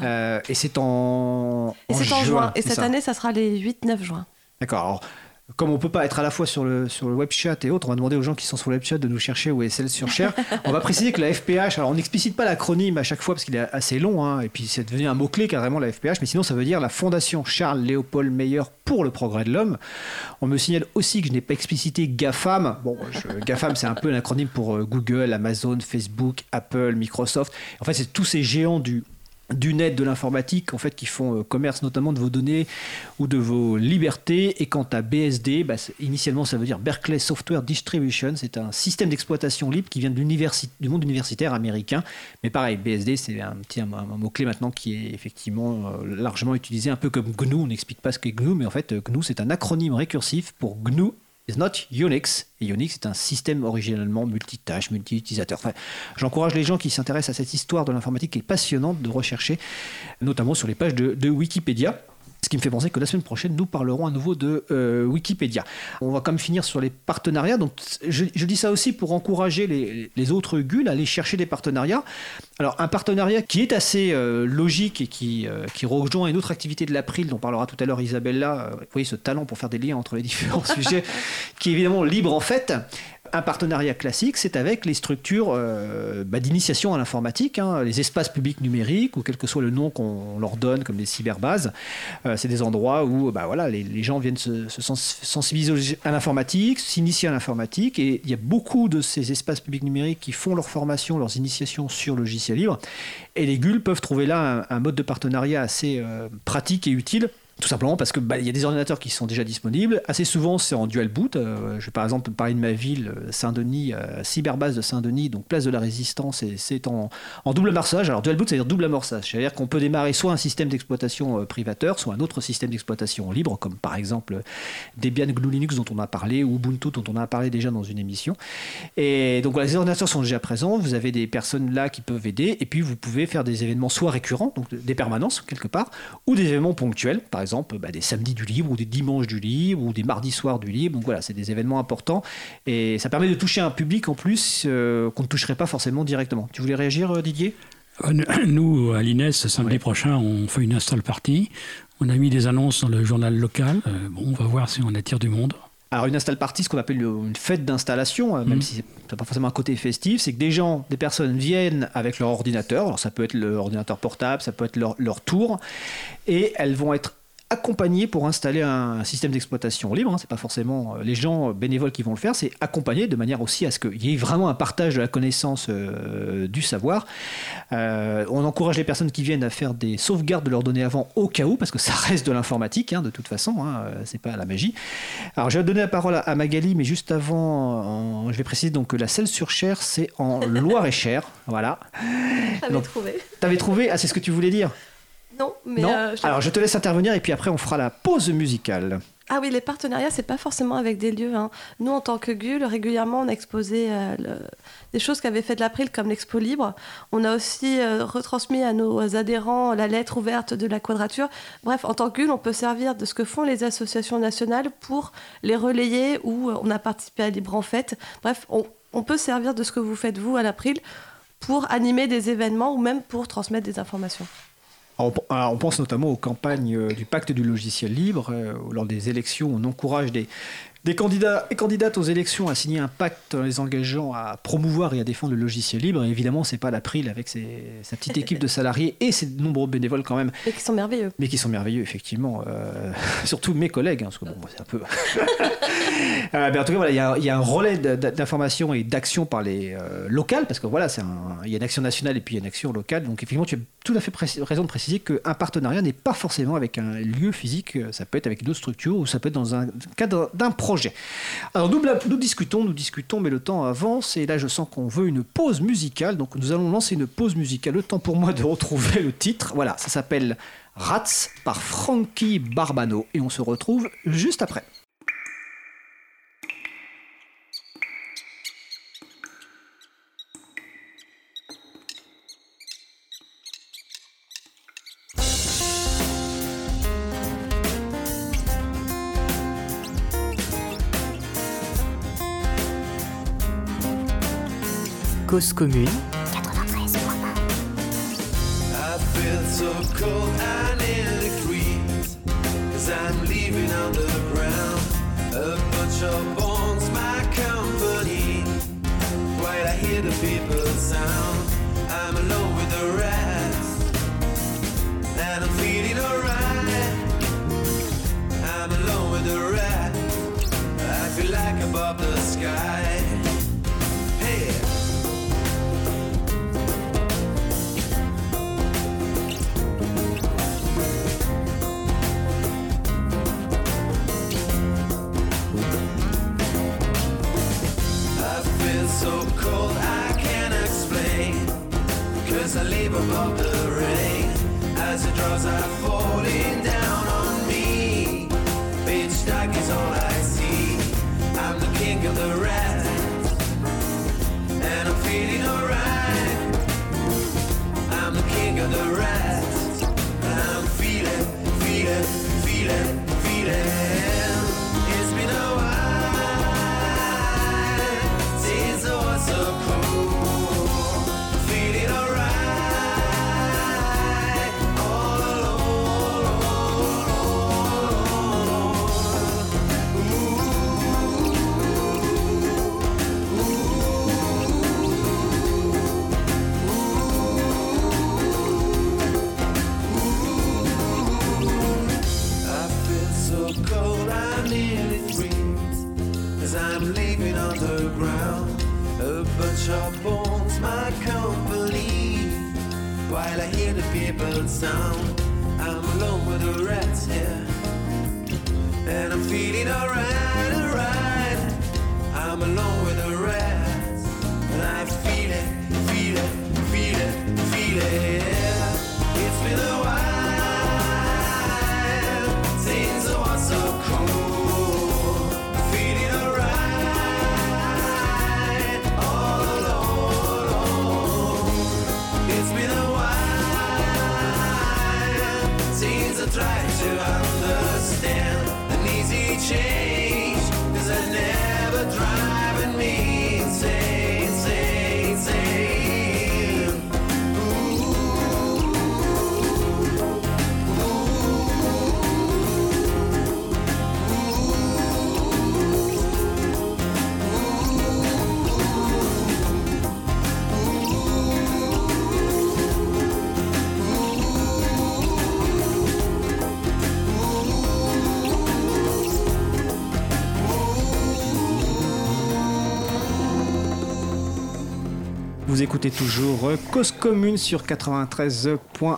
Euh, et c'est en, et c'est en juin. Et cette année, ça sera les 8-9 juin. D'accord. Alors, comme on peut pas être à la fois sur le, sur le web chat et autres, on va demander aux gens qui sont sur le web chat de nous chercher où est celle sur Cher. on va préciser que la FPH, alors on n'explicite pas l'acronyme à chaque fois parce qu'il est assez long, hein, et puis c'est devenu un mot-clé carrément la FPH, mais sinon ça veut dire la Fondation Charles Léopold Meyer pour le progrès de l'homme. On me signale aussi que je n'ai pas explicité GAFAM. Bon, GAFAM c'est un peu un acronyme pour euh, Google, Amazon, Facebook, Apple, Microsoft. En fait, c'est tous ces géants du du net, de l'informatique, en fait, qui font euh, commerce notamment de vos données ou de vos libertés. Et quant à BSD, bah, initialement, ça veut dire Berkeley Software Distribution. C'est un système d'exploitation libre qui vient de du monde universitaire américain. Mais pareil, BSD, c'est un petit mot-clé maintenant qui est effectivement euh, largement utilisé, un peu comme GNU. On n'explique pas ce qu'est GNU, mais en fait, GNU, c'est un acronyme récursif pour GNU is not Unix. Et Unix est un système originellement multitâche, multi-utilisateur. J'encourage les gens qui s'intéressent à cette histoire de l'informatique qui est passionnante de rechercher, notamment sur les pages de Wikipédia. Ce qui me fait penser que la semaine prochaine, nous parlerons à nouveau de euh, Wikipédia. On va quand même finir sur les partenariats. Donc, je, dis ça aussi pour encourager les, autres GUL à aller chercher des partenariats. Alors, un partenariat qui est assez euh, logique et qui, euh, qui rejoint une autre activité de l'April, dont parlera tout à l'heure Isabella. vous voyez ce talent pour faire des liens entre les différents sujets, qui est évidemment libre en fait un partenariat classique, c'est avec les structures euh, bah, d'initiation à l'informatique, hein, les espaces publics numériques, ou quel que soit le nom qu'on leur donne, comme les cyberbases. Euh, c'est des endroits où bah, les, gens viennent se, sensibiliser à l'informatique, s'initier à l'informatique, et il y a beaucoup de ces espaces publics numériques qui font leur formation, leurs initiations sur logiciel libre. Et les GUL peuvent trouver là un, mode de partenariat assez euh, pratique et utile tout simplement parce que bah, y a des ordinateurs qui sont déjà disponibles. Assez souvent, c'est en dual boot. Euh, je vais par exemple parler de ma ville, euh, Saint-Denis, euh, cyberbase de Saint-Denis, donc place de la Résistance, et c'est en, double amorçage. Alors dual boot, c'est-à-dire double amorçage. C'est-à-dire qu'on peut démarrer soit un système d'exploitation privateur, soit un autre système d'exploitation libre, comme par exemple Debian GNU Linux dont on a parlé, ou Ubuntu dont on a parlé déjà dans une émission. Et donc les ordinateurs sont déjà présents. Vous avez des personnes là qui peuvent aider, et puis vous pouvez faire des événements soit récurrents, donc des permanences quelque part, ou des événements ponctuels, par exemple exemple bah, des samedis du libre ou des dimanches du libre ou des mardis soirs du libre. Donc voilà, c'est des événements importants et ça permet de toucher un public en plus euh, qu'on ne toucherait pas forcément directement. Tu voulais réagir, euh, Didier? Euh, Nous, à l'INES, samedi prochain, on fait une install party. On a mis des annonces dans le journal local. bon, on va voir si on attire du monde. Alors une install party, ce qu'on appelle une fête d'installation, même mm. si si c'est pas forcément un côté festif, c'est que des gens, des personnes viennent avec leur ordinateur. Alors ça peut être l'ordinateur portable, ça peut être leur, leur tour, et elles vont être accompagner pour installer un système d'exploitation libre. Hein. C'est pas forcément euh, les gens bénévoles qui vont le faire, c'est accompagner de manière aussi à ce qu'il y ait vraiment un partage de la connaissance euh, du savoir. Euh, on encourage les personnes qui viennent à faire des sauvegardes de leurs données avant au cas où, parce que ça reste de l'informatique hein, de toute façon, hein, c'est pas la magie. Alors je vais donner la parole à, Magali, mais juste avant, je vais préciser donc que la selle sur Cher, c'est en Loire-et-Cher. voilà. J'avais trouvé. T'avais trouvé? Ah, c'est ce que tu voulais dire? Non, mais. Euh, Alors je te laisse intervenir et puis après on fera la pause musicale. Ah oui, les partenariats, c'est pas forcément avec des lieux. hein. Nous, en tant que GUL, régulièrement, on a exposé euh, le- des choses qu'avait fait de l'April, comme l'Expo Libre. On a aussi euh, retransmis à nos adhérents la lettre ouverte de la Quadrature. Bref, en tant que GUL, on peut servir de ce que font les associations nationales pour les relayer ou euh, on a participé à Libre en Fête. Bref, on, on peut servir de ce que vous faites, vous, à l'April, pour animer des événements ou même pour transmettre des informations. On- alors, on pense notamment aux campagnes euh, du pacte du logiciel libre. euh, lors des élections, on encourage des, des candidats et candidates aux élections à signer un pacte en les engageant à promouvoir et à défendre le logiciel libre. Et évidemment, c'est pas l'April avec ses- sa petite équipe de salariés et ses nombreux bénévoles quand même, Et qui sont merveilleux. mais qui sont merveilleux, effectivement. euh, surtout mes collègues, hein, parce que bon, moi, c'est un peu. Euh, en tout cas, il y, a- un relais d'information et d'action par les euh, locales, parce que voilà, il y a une action nationale et puis il y a une action locale. Donc effectivement, tu as tout à fait raison de préciser qu'un partenariat n'est pas forcément avec un lieu physique, ça peut être avec une autre structure ou ça peut être dans un cadre d'un projet. Alors nous, nous discutons, nous discutons, mais le temps avance et là je sens qu'on veut une pause musicale, donc nous allons lancer une pause musicale. Le temps pour moi de retrouver le titre. Voilà, ça s'appelle Rats par Frankie Barbano et on se retrouve juste après. Feel like above the sky so cold I can't explain. Cause I live above the rain As the drops are falling down on me. Pitch dark is all I see. I'm the king of the rest And I'm feeling alright. I'm the king of the rest Vous écoutez toujours euh, Cause Commune sur 93.1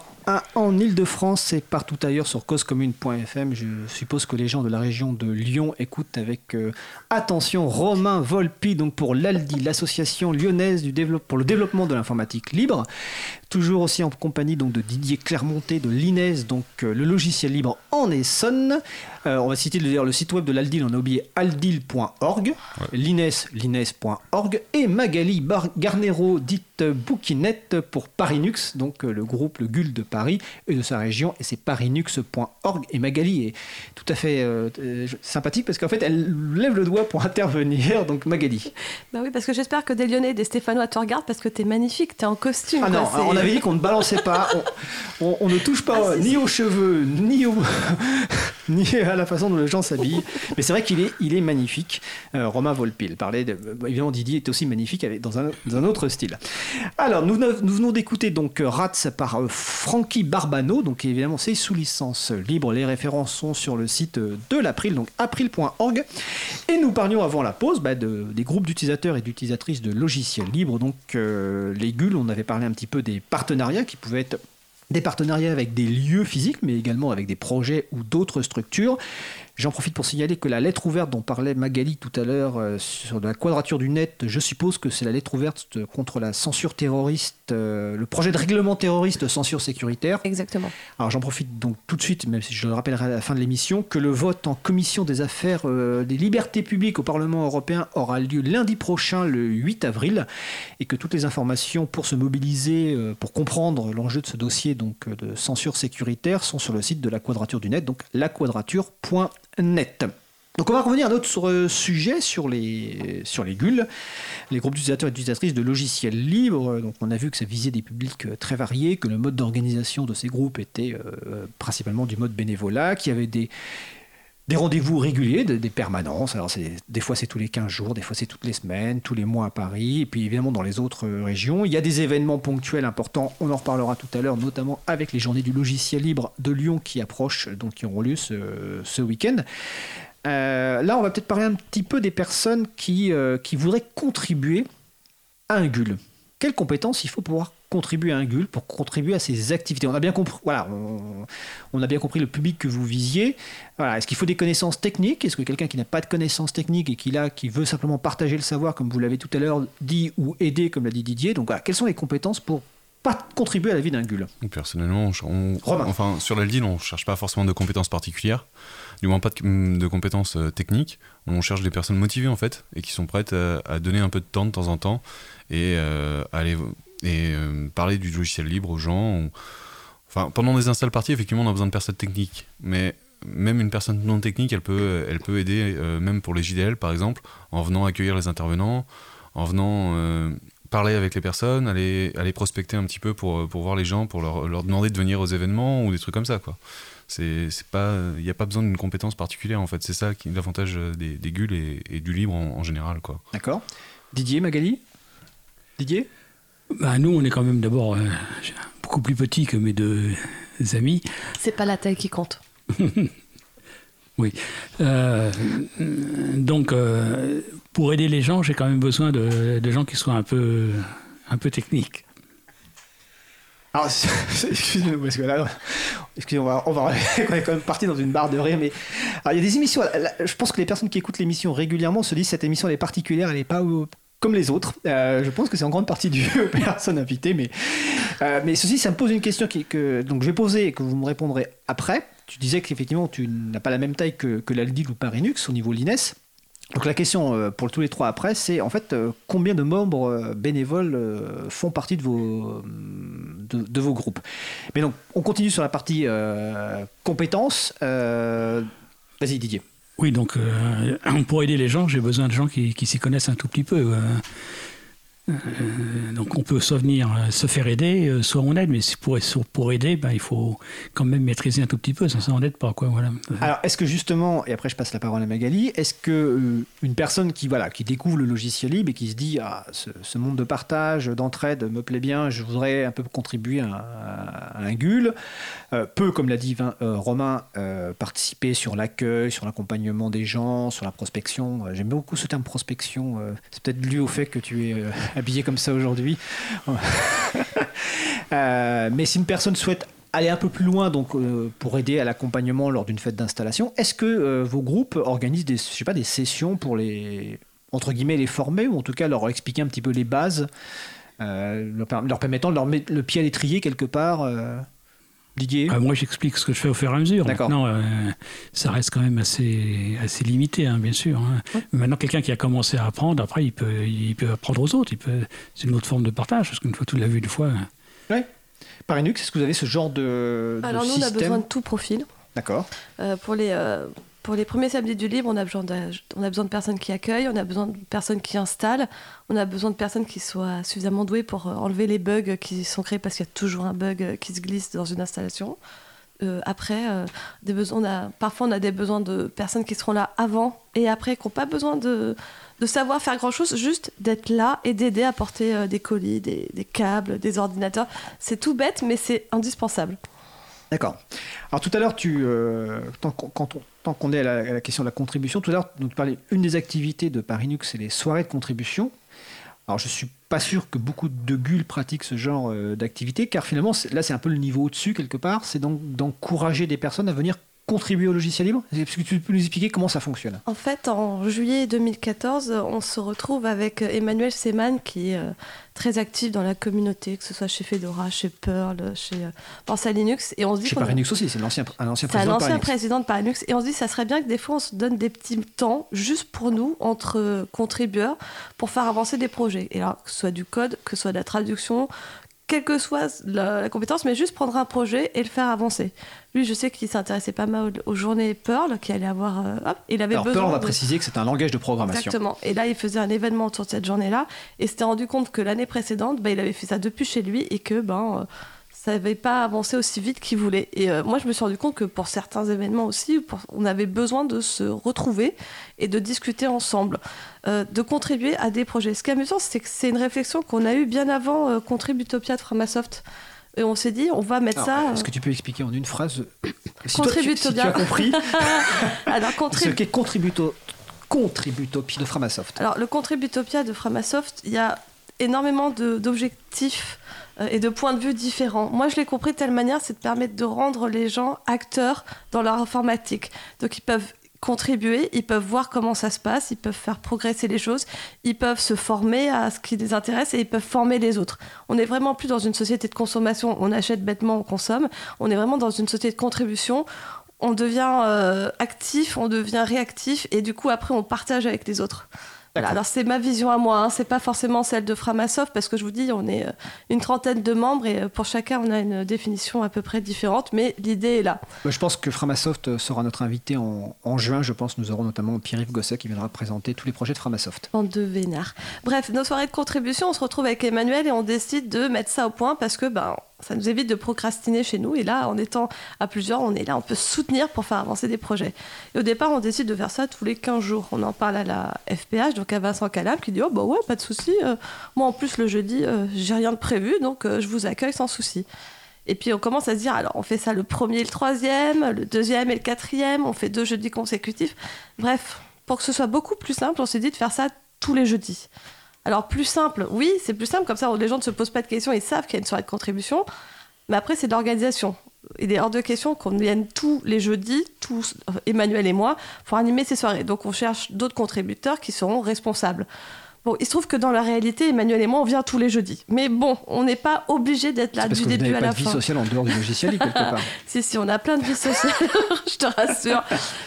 en Ile-de-France et partout ailleurs sur causecommune.fm. Je suppose que les gens de la région de Lyon écoutent avec euh, attention Romain Volpi donc pour l'ALDI, l'association lyonnaise du pour le développement de l'informatique libre. toujours aussi en compagnie donc de Didier Clermonté de l'INES, donc euh, le logiciel libre en Essonne. Euh, on va citer d'ailleurs le site web de l'Aldil, on a oublié aldil.org, l'INES, l'INES.org, et Magali Bar- Garnero, dite Bouquinette pour Parinux, donc euh, le groupe, le GUL de Paris et de sa région, et c'est parinux.org. Et Magali est tout à fait euh, euh, sympathique parce qu'en fait, elle lève le doigt pour intervenir, donc Magali. Bah oui, parce que j'espère que des Lyonnais et des Stéphanois te regardent parce que t'es magnifique, t'es en costume. Ah quoi, non, on avait dit qu'on ne balançait pas, on, on- on ne touche pas Ah, ni aux cheveux, ni, au, ni à la façon dont les gens s'habillent. Mais c'est vrai qu'il est, il est magnifique. Euh, Romain Volpil parlait, de, euh, évidemment Didier est aussi magnifique avec, dans, un, dans un autre style. Alors, nous, nous venons d'écouter donc euh, Rats par euh, Frankie Barbano, donc évidemment c'est sous licence libre, les références sont sur le site de l'April, donc april.org. Et nous parlions avant la pause bah, de- des groupes d'utilisateurs et d'utilisatrices de logiciels libres, donc les GUL, on avait parlé un petit peu des partenariats qui pouvaient être des partenariats avec des lieux physiques, mais également avec des projets ou d'autres structures. J'en profite pour signaler que la lettre ouverte dont parlait Magali tout à l'heure euh, sur la quadrature du net, je suppose que c'est la lettre ouverte contre la censure terroriste, euh, le projet de règlement terroriste censure sécuritaire. Exactement. Alors j'en profite donc tout de suite, même si je le rappellerai à la fin de l'émission, que le vote en commission des affaires euh, des libertés publiques au Parlement européen aura lieu lundi prochain, le 8 avril, et que toutes les informations pour se mobiliser, pour comprendre l'enjeu de ce dossier donc de censure sécuritaire sont sur le site de la Quadrature du Net, donc laquadrature.net. Donc on va revenir à un autre euh, sujet sur les, sur les GUL, les groupes d'utilisateurs et d'utilisatrices de logiciels libres. Donc on a vu que ça visait des publics euh, très variés, que le mode d'organisation de ces groupes était euh, principalement du mode bénévolat, qu'il y avait des, des rendez-vous réguliers, des, permanences. Alors des fois c'est tous les 15 jours, des fois c'est toutes les semaines, tous les mois à Paris, et puis évidemment dans les autres euh, régions. Il y a des événements ponctuels importants, on en reparlera tout à l'heure, notamment avec les journées du logiciel libre de Lyon qui approchent, donc qui auront lieu ce, week-end. Euh, là, on va peut-être parler un petit peu des personnes qui, euh, qui voudraient contribuer à un GUL. Quelles compétences il faut pouvoir contribuer à un GUL, pour contribuer à ces activités On a bien compris, voilà, on, on a bien compris le public que vous visiez. Voilà, est-ce qu'il faut des connaissances techniques? Est-ce que quelqu'un qui n'a pas de connaissances techniques et qui là, qui veut simplement partager le savoir, comme vous l'avez tout à l'heure dit, ou aider, comme l'a dit Didier Donc, voilà, quelles sont les compétences pour pas contribuer à la vie d'un GUL? Personnellement, on, on- Romain. enfin, sur l'Aldil, on ne cherche pas forcément de compétences particulières, du moins pas de, de compétences euh, techniques. On cherche des personnes motivées en fait et qui sont prêtes à, à donner un peu de temps de temps en temps et euh, aller et euh, parler du logiciel libre aux gens. Enfin, pendant des install parties, effectivement, on a besoin de personnes techniques, mais même une personne non technique, elle peut, elle peut aider, euh, même pour les JDL par exemple, en venant accueillir les intervenants, en venant euh, parler avec les personnes, aller, aller prospecter un petit peu pour, pour voir les gens, pour leur, leur demander de venir aux événements ou des trucs comme ça. il n'y a pas besoin d'une compétence particulière en fait. C'est ça qui l'avantage des, des GUL et, du libre en, en général. D'accord Didier, Magali? Didier? Bah, nous, on est quand même d'abord euh, beaucoup plus petits que mes deux amis. C'est pas la taille qui compte. Oui. Euh, donc, euh, pour aider les gens, j'ai quand même besoin de, de gens qui soient un peu, un peu techniques. Alors, excusez-nous, parce que là, excusez-moi, on va, on va- on est quand même parti dans une barre de rire, mais alors, il y a des émissions. là, je pense que les personnes qui écoutent l'émission régulièrement se disent cette émission elle est particulière, elle n'est pas comme les autres. Euh, je pense que c'est en grande partie dû aux personnes invitées, mais euh, mais ceci, ça me pose une question que donc je vais poser et que vous me répondrez après. Tu disais qu'effectivement tu n'as pas la même taille que, que l'Aldil ou Parinux au niveau l'INES. Donc la question euh, pour tous les trois après, c'est en fait combien de membres bénévoles font partie de vos, de, vos groupes? Mais donc on continue sur la partie compétences. Vas-y Didier. Oui, donc euh, pour aider les gens, j'ai besoin de gens qui, s'y connaissent un tout petit peu. euh. Euh, donc on peut soit venir euh, se faire aider, euh, soit on aide, mais pour, pour aider, ben, il faut quand même maîtriser un tout petit peu, sans ça on n'aide pas. Quoi, voilà. Alors est-ce que justement, et après je passe la parole à Magali, est-ce que une personne qui voilà qui découvre le logiciel libre et qui se dit ah ce, monde de partage, d'entraide me plaît bien, je voudrais un peu contribuer à, à- un GUL, euh, peut comme l'a dit Romain participer sur l'accueil, sur l'accompagnement des gens, sur la prospection? J'aime beaucoup ce terme prospection. C'est peut-être dû au fait que tu es habillé comme ça aujourd'hui. Euh, mais si une personne souhaite aller un peu plus loin donc euh, pour aider à l'accompagnement lors d'une fête d'installation, est-ce que euh, vos groupes organisent des, je sais pas, des sessions pour les entre guillemets les former ou en tout cas leur expliquer un petit peu les bases leur, leur permettant de leur mettre le pied à l'étrier quelque part. Didier Ah, moi, j'explique ce que je fais au fur et à mesure. D'accord. Maintenant, euh, ça reste quand même assez, assez limité, hein, bien sûr. hein. Maintenant, quelqu'un qui a commencé à apprendre, après, il peut, il peut apprendre aux autres. Il peut, c'est une autre forme de partage, parce qu'une fois tu l'as vu une fois. hein. Par Linux, est-ce que vous avez ce genre de, de Alors nous, on a système besoin de tout profil. D'accord. Euh, pour, les, euh, pour les premiers samedis du libre, on a, besoin de, personnes qui accueillent, on a besoin de personnes qui installent, on a besoin de personnes qui soient suffisamment douées pour euh, enlever les bugs qui sont créés parce qu'il y a toujours un bug euh, qui se glisse dans une installation. Euh, après, des parfois on a des besoins de personnes qui seront là avant et après, qui n'ont pas besoin de, savoir faire grand-chose, juste d'être là et d'aider à porter des colis, des câbles, des ordinateurs. C'est tout bête, mais c'est indispensable. D'accord. Alors tout à l'heure, tu, euh, tant qu'on est à la, question de la contribution, tout à l'heure, nous parlais une des activités de Paris Linux, c'est les soirées de contribution. Alors je suis pas sûr que beaucoup de gules pratiquent ce genre euh, d'activité, car finalement, là c'est un peu le niveau au-dessus quelque part, c'est donc d'encourager des personnes à venir contribuer au logiciel libre. Est-ce que tu peux nous expliquer comment ça fonctionne? En fait, en juillet 2014, on se retrouve avec Emmanuel Seman, qui est euh, très actif dans la communauté, que ce soit chez Fedora, chez Perl, chez euh, Pense à Linux. Et on se dit Chez Linux aussi, c'est l'ancien un ancien c'est un président de Paris ancien Linux. président de Paris Linux. Et on se dit, ça serait bien que des fois, on se donne des petits temps juste pour nous, entre euh, contributeurs, pour faire avancer des projets. Et alors, que ce soit du code, que ce soit de la traduction, quelle que soit la, la compétence, mais juste prendre un projet et le faire avancer. Lui, je sais qu'il s'intéressait pas mal aux, aux journées Perl, qui allait avoir. euh, hop, il avait Alors besoin. Perl, on va de- préciser que c'est un langage de programmation. Exactement. Et là, il faisait un événement autour de cette journée-là et s'était rendu compte que l'année précédente, bah, il avait fait ça depuis chez lui et que ben, euh, ça n'avait pas avancé aussi vite qu'il voulait. Et euh, moi, je me suis rendu compte que pour certains événements aussi, pour- on avait besoin de se retrouver et de discuter ensemble, euh, de contribuer à des projets. Ce qui est amusant, c'est que c'est une réflexion qu'on a eue bien avant euh, Contributopia de Framasoft. Et on s'est dit, on va mettre Alors, ça. Est-ce que tu peux expliquer en une phrase si toi, tu, si tu Contributopia. as compris euh, Alors, ce contribu- qu'est contributo, contributopie de Framasoft Alors, le Contributopia de Framasoft, il y a énormément d'objectifs euh, et de points de vue différents. Moi, je l'ai compris de telle manière, c'est de permettre de rendre les gens acteurs dans leur informatique. Donc, ils peuvent contribuer, ils peuvent voir comment ça se passe, ils peuvent faire progresser les choses, ils peuvent se former à ce qui les intéresse et ils peuvent former les autres. On n'est vraiment plus dans une société de consommation, on achète bêtement, on consomme. On est vraiment dans une société de contribution. On devient euh, actif, on devient réactif et du coup après on partage avec les autres. Voilà, alors c'est ma vision à moi, hein. c'est pas forcément celle de Framasoft parce que je vous dis on est euh, une trentaine de membres et euh, pour chacun on a une définition à peu près différente, mais l'idée est là. Bah, Je pense que Framasoft euh, sera notre invité en, en juin. Je pense nous aurons notamment Pierre-Yves Gosset qui viendra présenter tous les projets de Framasoft. Bande de vénards. Bref, nos soirées de contribution, on se retrouve avec Emmanuel et on décide de mettre ça au point parce que ben, ça nous évite de procrastiner chez nous. Et là, en étant à plusieurs, on est là, on peut soutenir pour faire avancer des projets. Et au départ, on décide de faire ça tous les 15 jours. On en parle à la FPH, donc à Vincent Calam, qui dit Oh, bah ouais, pas de souci. euh, moi, en plus, le jeudi, euh, j'ai rien de prévu, donc euh, je vous accueille sans souci. Et puis on commence à se dire, alors on fait ça le premier et le troisième, le deuxième et le quatrième, on fait deux jeudis consécutifs. Bref, pour que ce soit beaucoup plus simple, on s'est dit de faire ça tous les jeudis. Alors plus simple, oui, c'est plus simple, comme ça les gens ne se posent pas de questions, ils savent qu'il y a une soirée de contribution, mais après c'est de l'organisation. Il est hors de question qu'on vienne tous les jeudis, tous, euh, Emmanuel et moi, pour animer ces soirées. Donc on cherche d'autres contributeurs qui seront responsables. Bon, il se trouve que dans la réalité, Emmanuel et moi, on vient tous les jeudis. Mais bon, on n'est pas obligé d'être là parce du que vous début n'avez à pas la de vie fin. sociale en dehors du logiciel quelque part. Si, si, on a plein de vie sociale, je te rassure.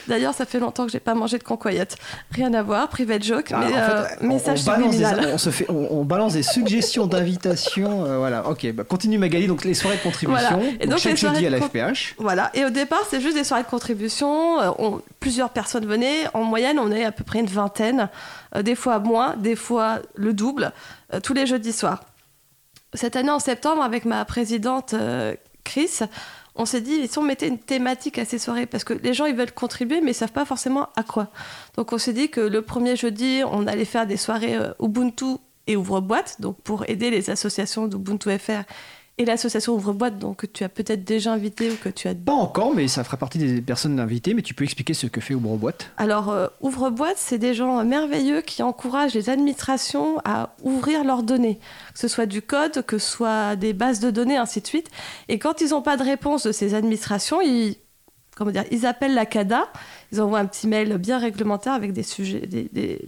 D'ailleurs, ça fait longtemps que j'ai pas mangé de concoyette. Rien à voir, private joke, Ah, mais en fait, euh, on- message on, balance des, on, se fait, on, on balance des suggestions d'invitation. euh, voilà, ok. Bah, continue Magali. Donc les soirées de contribution. Voilà. Et donc, donc, chaque jeudi à la FPH. Voilà, et au départ, c'est juste des soirées de contribution. euh, on- plusieurs personnes venaient. En moyenne, on est à peu près une vingtaine. euh, des fois moins, des fois le double, euh, tous les jeudis soirs. Cette année, en septembre, avec ma présidente euh, Chris, on s'est dit, si on mettait une thématique à ces soirées Parce que les gens, ils veulent contribuer, mais ils savent pas forcément à quoi. Donc, on s'est dit que le premier jeudi, on allait faire des soirées Ubuntu et ouvre-boîte, donc pour aider les associations d'Ubuntu FR et l'association ouvre-boîte, donc que tu as peut-être déjà invité ou que tu as Pas encore, mais ça fera partie des personnes invitées. Mais tu peux expliquer ce que fait Ouvre Boîte. Alors, euh, Ouvre-boîte, c'est des gens merveilleux qui encouragent les administrations à ouvrir leurs données, que ce soit du code, que ce soit des bases de données, ainsi de suite. Et quand ils n'ont pas de réponse de ces administrations, ils, comment dire, ils appellent la CADA, ils envoient un petit mail bien réglementaire avec des sujets, des, des-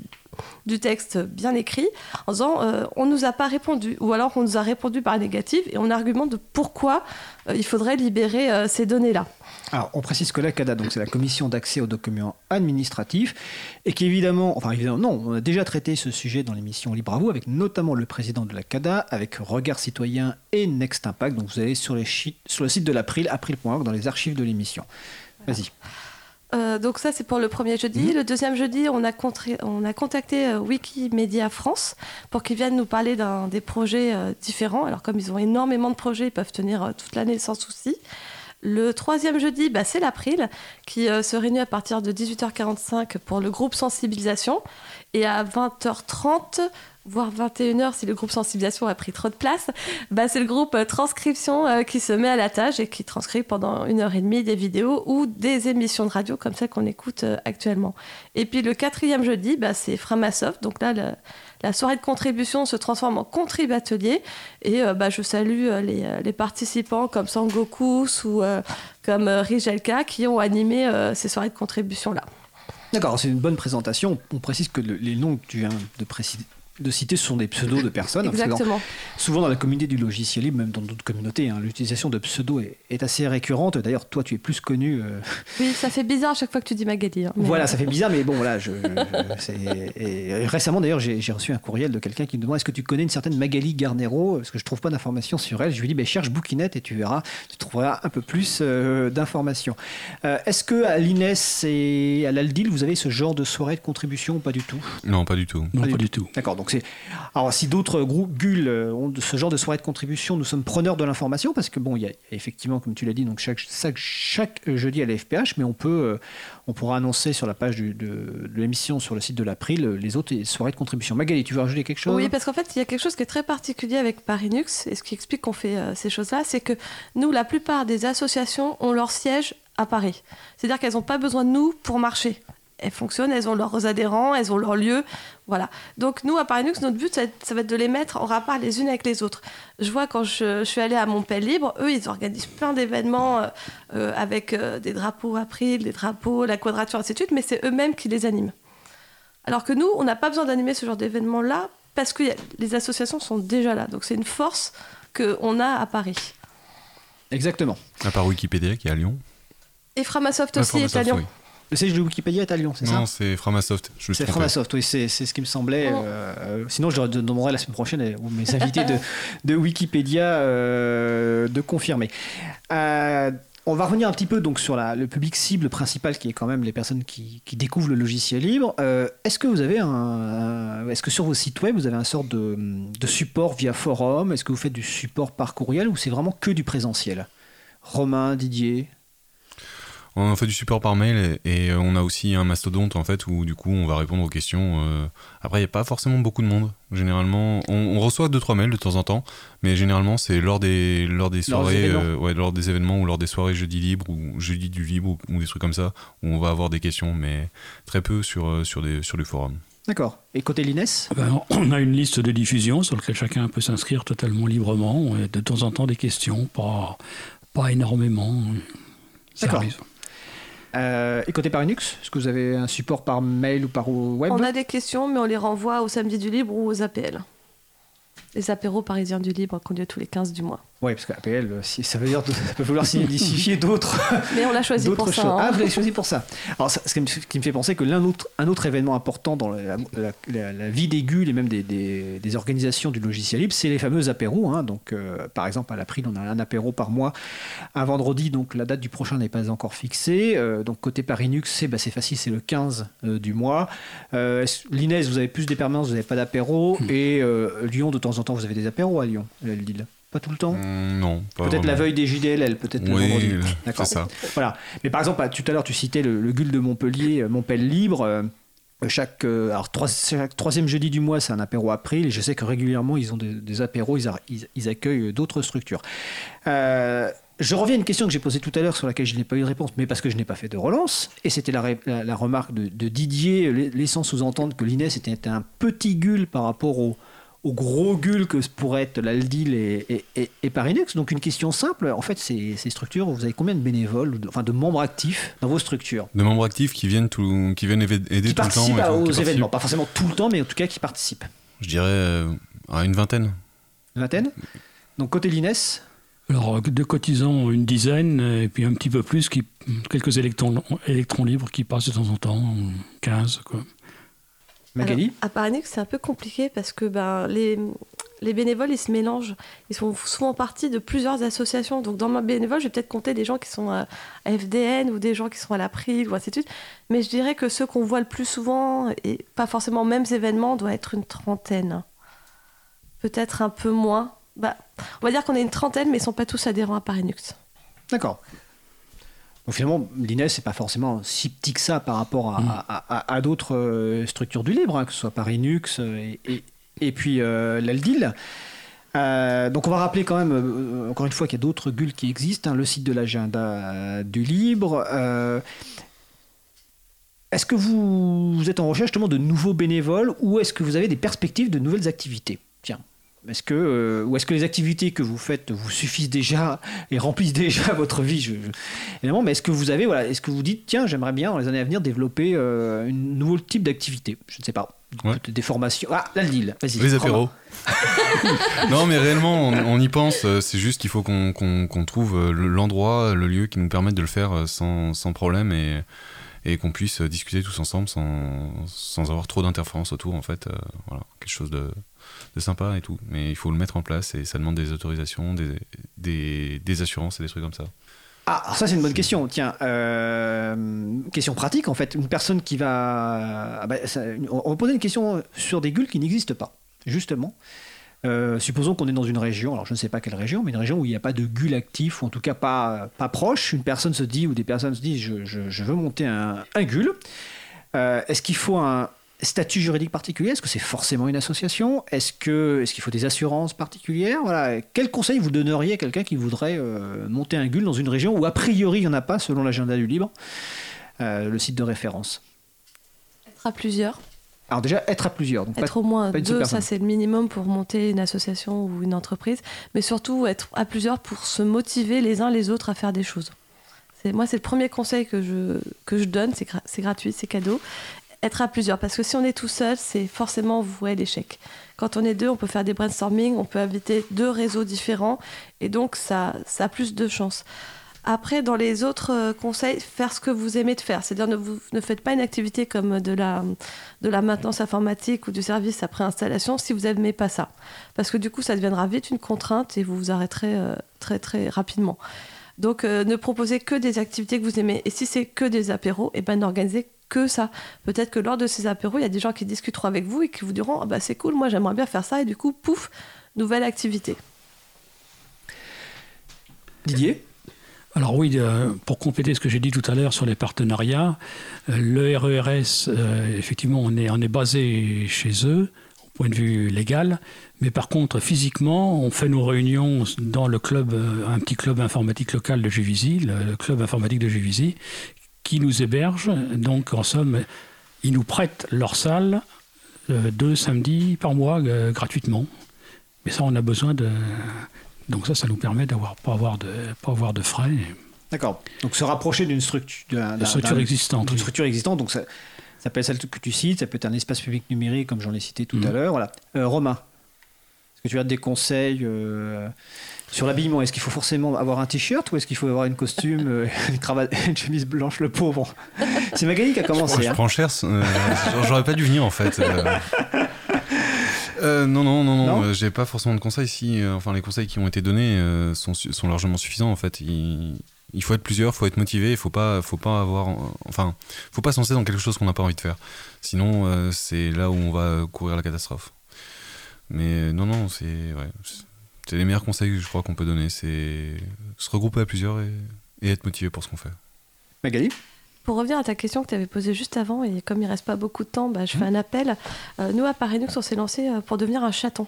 du texte bien écrit en disant euh, on nous a pas répondu ou alors on nous a répondu par négatif et on argumente de pourquoi euh, il faudrait libérer euh, ces données-là. Alors, on précise que la CADA, donc c'est la Commission d'accès aux documents administratifs, et qu'évidemment, enfin évidemment, non, on a déjà traité ce sujet dans l'émission Libre à vous, avec notamment le président de la CADA, avec Regard Citoyen et Next Impact. Donc vous allez sur, les sur le site de l'April, april.org, dans les archives de l'émission. Vas-y. Euh, donc ça c'est pour le premier jeudi. Le deuxième jeudi, on a, contré- on a contacté euh, Wikimedia France pour qu'ils viennent nous parler des projets euh, différents. Alors comme ils ont énormément de projets, ils peuvent tenir toute l'année sans souci. Le troisième jeudi, bah, c'est l'April qui se réunit à partir de 18h45 pour le groupe sensibilisation. Et à 20h30, voire 21h si le groupe sensibilisation a pris trop de place, bah, c'est le groupe euh, transcription euh, qui se met à la tâche et qui transcrit pendant une heure et demie des vidéos ou des émissions de radio comme celle qu'on écoute euh, actuellement. Et puis le quatrième jeudi, bah, c'est Framasoft. Donc là, la soirée de contribution se transforme en contrib atelier. Et bah, je salue les, les participants comme Sangokus ou comme Rijelka qui ont animé ces soirées de contribution-là. D'accord, c'est une bonne présentation. On précise que le- les noms que tu viens de, préciser- de citer ce sont des pseudos de personnes. dans- Exactement. souvent dans la communauté du logiciel libre, même dans d'autres communautés, hein, l'utilisation de pseudos est, est assez récurrente. D'ailleurs, toi, tu es plus connu. euh, Oui, ça fait bizarre à chaque fois que tu dis Magali. hein, mais- Voilà, ça fait bizarre, mais bon, voilà. Je, et récemment, d'ailleurs, j'ai reçu un courriel de quelqu'un qui me demande est-ce que tu connais une certaine Magali Garnero? Parce que je trouve pas d'informations sur elle. Je lui dis ben, cherche Bouquinette et tu verras, tu trouveras un peu plus euh, d'informations. Euh, est-ce que à l'INES et à l'Aldil, vous avez ce genre de soirée de contribution ou pas du tout? Non, pas du tout. Non, Pas pas, du du tout. D'accord, donc Alors, si d'autres groupes GUL euh, ont de ce genre de soirée de contribution, nous sommes preneurs de l'information parce que, bon, il y a effectivement, comme tu l'as dit, donc chaque, jeudi à la FPH, mais on peut, euh, on pourra annoncer sur la page de, l'émission sur le site de l'April euh, les autres soirées de contribution. Magali, tu veux rajouter quelque chose? Oui, parce qu'en fait, il y a quelque chose qui est très particulier avec Parinux, et ce qui explique qu'on fait ces choses-là, c'est que nous, la plupart des associations ont leur siège à Paris. C'est-à-dire qu'elles n'ont pas besoin de nous pour marcher. Elles fonctionnent, elles ont leurs adhérents, elles ont leur lieu. Voilà. Donc nous, à Parinux, notre but, ça va, être, ça va être de les mettre en rapport les unes avec les autres. Je vois quand je, je suis allée à Montpellier Libre, eux, ils organisent plein d'événements euh, euh, avec euh, des drapeaux April, des drapeaux, la quadrature, ainsi de suite, mais c'est eux-mêmes qui les animent. Alors que nous, on n'a pas besoin d'animer ce genre d'événement-là parce que a- les associations sont déjà là. Donc c'est une force qu'on a à Paris. Exactement. À part Wikipédia qui est à Lyon. Et Framasoft aussi est à Framasoft, Lyon. oui. Le siège de Wikipédia est à Lyon, c'est ça Non, c'est Framasoft. C'est. Framasoft, oui, c'est c'est ce qui me semblait. Oh. euh, euh, sinon, je leur demanderai la semaine prochaine euh, aux mes invités de, de Wikipédia euh, de confirmer. Euh, on va revenir un petit peu donc sur la- le public cible principal qui est quand même les personnes qui, qui découvrent le logiciel libre. Euh, est-ce que vous avez un, un- est-ce que sur vos sites web vous avez un sorte de, de support via forum? Est-ce que vous faites du support par courriel ou c'est vraiment que du présentiel? Romain, Didier, On fait du support par mail et, et on a aussi un mastodonte en fait où du coup on va répondre aux questions. euh. Après il n'y a pas forcément beaucoup de monde. Généralement on, on reçoit 2-3 mails de temps en temps, mais généralement c'est lors des, lors des Lors des soirées, événements. euh, ouais, lors des événements ou lors des soirées jeudi libre ou jeudi du libre ou, ou des trucs comme ça où on va avoir des questions, mais très peu sur, euh, sur, des, sur du forum. D'accord. Et côté l'INES Ah ben, on a une liste de diffusion sur laquelle chacun peut s'inscrire totalement librement. Et de temps en temps, des questions, pas, pas énormément. Ça D'accord. Euh, et côté Parinux, est-ce que vous avez un support par mail ou par web On a des questions, mais on les renvoie au samedi du libre ou aux APL. Les apéros parisiens du libre qu'on lieu tous les 15 du mois. Oui, parce qu'APL, euh, ça veut dire ça peut vouloir signifier d'autres Mais on l'a choisi pour ça. hein. Ah, vous l'avez choisi pour ça. Alors, ça- ce qui me, ce qui me fait penser que l'un autre, un autre événement important dans la, la- la- la vie des GUL et même des, des- des organisations du logiciel libre, c'est les fameux apéros. hein. Donc, euh, par exemple, à l'April, on a un apéro par mois, un vendredi. Donc, la date du prochain n'est pas encore fixée. Euh, donc, côté Parinux, c'est bah, facile, c'est le 15 euh, du mois. Euh, L'Inès, vous avez plus des permanences, vous n'avez pas d'apéro. Et euh, Lyon, de temps en temps, vous avez des apéros à Lyon, à Lille. Pas tout le temps Mm, non, Peut-être la veille des JDLL, peut-être le Oui, vendredi. c'est D'accord. ça. Voilà. Mais par exemple, tout à l'heure, tu citais le, le GUL de Montpellier, euh, Montpellier Libre. euh, chaque, euh, alors, trois- chaque troisième jeudi du mois, c'est un apéro April. Et je sais que régulièrement, ils ont des, des apéros, ils, a- ils- ils accueillent d'autres structures. Euh, je reviens à une question que j'ai posée tout à l'heure sur laquelle je n'ai pas eu de réponse, mais parce que je n'ai pas fait de relance. Et c'était la, la- la remarque de, de Didier, la- laissant sous-entendre que l'INES était un petit GUL par rapport au, aux gros gueules que pourraient être l'Aldil et, et, et, et, Parinux. Donc une question simple, en fait, ces, ces structures, vous avez combien de bénévoles, de, enfin de membres actifs dans vos structures? De membres actifs qui viennent, tout, qui viennent aider qui tout le temps tout, aux qui événements, pas forcément tout le temps, mais en tout cas qui participent. Je dirais euh, à une vingtaine. Une vingtaine? Donc côté l'INES, Alors, de cotisants, une dizaine, et puis un petit peu plus, qui, quelques électrons, électrons libres qui passent de temps en temps, 15. Quoi. Magali Alors, à c'est un peu compliqué parce que ben, les, les bénévoles, ils se mélangent. Ils sont souvent partie de plusieurs associations. Donc, dans ma bénévole, je vais peut-être compter des gens qui sont à à FDN ou des gens qui sont à l'April ou ainsi de suite. Mais je dirais que ceux qu'on voit le plus souvent, et pas forcément aux mêmes événements, doit être une trentaine. Peut-être un peu moins. Bah, on va dire qu'on est une trentaine, mais ils ne sont pas tous adhérents à Parinux. D'accord. Donc finalement, l'INES, c'est pas forcément si petit que ça par rapport à, Mm. à- à- à d'autres euh, structures du libre, hein, que ce soit Parinux euh, et, et, et puis euh, l'Aldil. Euh, donc on va rappeler quand même, euh, encore une fois, qu'il y a d'autres gules qui existent, hein, le site de l'agenda du libre. est-ce que vous, vous êtes en recherche justement de nouveaux bénévoles ou est-ce que vous avez des perspectives de nouvelles activités? Est-ce que, euh, ou est-ce que les activités que vous faites vous suffisent déjà et remplissent déjà votre vie? Je, je- évidemment, mais est-ce que vous avez, voilà, est-ce que vous dites, tiens, j'aimerais bien dans les années à venir développer euh, un nouveau type d'activité? Je ne sais pas. Ouais. Des formations. Ah, là, le deal. Vas-y. Les apéros. non, mais réellement, on, on y pense. euh, C'est juste qu'il faut qu'on trouve le- l'endroit, le lieu qui nous permette de le faire sans, sans problème et, et qu'on puisse discuter tous ensemble sans, sans avoir trop d'interférences autour. En fait, Euh, voilà, quelque chose de, de sympa et tout. Mais il faut le mettre en place et ça demande des autorisations, des, des, des assurances et des trucs comme ça. Ah, ça c'est une bonne question. Tiens, euh, question pratique en fait. Une personne qui va, ah bah, ça- on on va poser une question sur des gules qui n'existent pas, justement. Euh, supposons qu'on est dans une région, alors je ne sais pas quelle région, mais une région où il n'y a pas de gules actif, ou en tout cas pas, pas proche. Une personne se dit, ou des personnes se disent, je, je- je veux monter un, un gule. Euh, Est-ce qu'il faut un statut juridique particulier Est-ce que c'est forcément une association? Est-ce que est-ce qu'il faut des assurances particulières? Voilà. Quel conseil vous donneriez à quelqu'un qui voudrait euh, monter un GUL dans une région où a priori il n'y en a pas selon l'agenda du libre, euh, le site de référence? Être à plusieurs. Alors déjà être à plusieurs. Donc pas- Être au moins deux, ça c'est le minimum pour monter une association ou une entreprise. Mais surtout être à plusieurs pour se motiver les uns les autres à faire des choses. C'est- Moi, c'est le premier conseil que je, que je donne. C'est gra- c'est gratuit, c'est cadeau. Être à plusieurs. Parce que si on est tout seul, c'est forcément voué à l'échec. Quand on est deux, on peut faire des brainstorming, on peut inviter deux réseaux différents. Et donc, ça, ça a plus de chances. Après, dans les autres euh, conseils, faire ce que vous aimez de faire. C'est-à-dire, ne, vous, ne faites pas une activité comme de la, de la maintenance informatique ou du service après installation si vous n'aimez pas ça. Parce que du coup, ça deviendra vite une contrainte et vous vous arrêterez euh, très, très rapidement. Donc, euh, ne proposez que des activités que vous aimez. Et si c'est que des apéros, et ben n'organisez que ça. Peut-être que lors de ces apéros, il y a des gens qui discuteront avec vous et qui vous diront ah bah, c'est cool, moi j'aimerais bien faire ça. Et du coup, pouf, nouvelle activité. Didier? Alors oui, euh, pour compléter ce que j'ai dit tout à l'heure sur les partenariats, euh, le RERS, effectivement, on est, on est basé chez eux, point de vue légal, mais par contre, physiquement, on fait nos réunions dans le club, euh, un petit club informatique local de Juvisy, le, club informatique de Juvisy, qui nous héberge. Donc, en somme, ils nous prêtent leur salle euh, deux samedis par mois euh, gratuitement. Mais ça, on a besoin de... Donc ça, ça nous permet d'avoir pas avoir de pas avoir de frais. D'accord. Donc se rapprocher d'une structure, existante, d'une oui. structure existante. Donc ça, ça peut être celle que tu cites, ça peut être un espace public numérique comme j'en ai cité tout Mhm. à l'heure. Voilà. Euh, Romain, est-ce que tu as des conseils euh, sur l'habillement? Est-ce qu'il faut forcément avoir un t-shirt ou est-ce qu'il faut avoir une costume, euh, une cravate, une chemise blanche, le pauvre? C'est Magali qui a commencé. je hein. prends cher. J'aurais pas dû venir en fait. euh. Non, non, non, non, euh, j'ai pas forcément de conseils. Si, euh, enfin, les conseils qui ont été donnés sont, largement suffisants en fait. Il faut être plusieurs, faut être motivé, il faut pas, faut pas avoir, enfin, faut pas se lancer dans quelque chose qu'on n'a pas envie de faire. Sinon, euh, c'est là où on va courir la catastrophe. Mais euh, non, non, c'est, ouais, c'est- les meilleurs conseils que je crois qu'on peut donner. C'est se regrouper à plusieurs et, et être motivé pour ce qu'on fait. Magali? Pour revenir à ta question que tu avais posée juste avant, et comme il reste pas beaucoup de temps, bah, je fais Mhm. un appel. Euh, nous, à Parinux, on s'est lancé euh, pour devenir un chaton.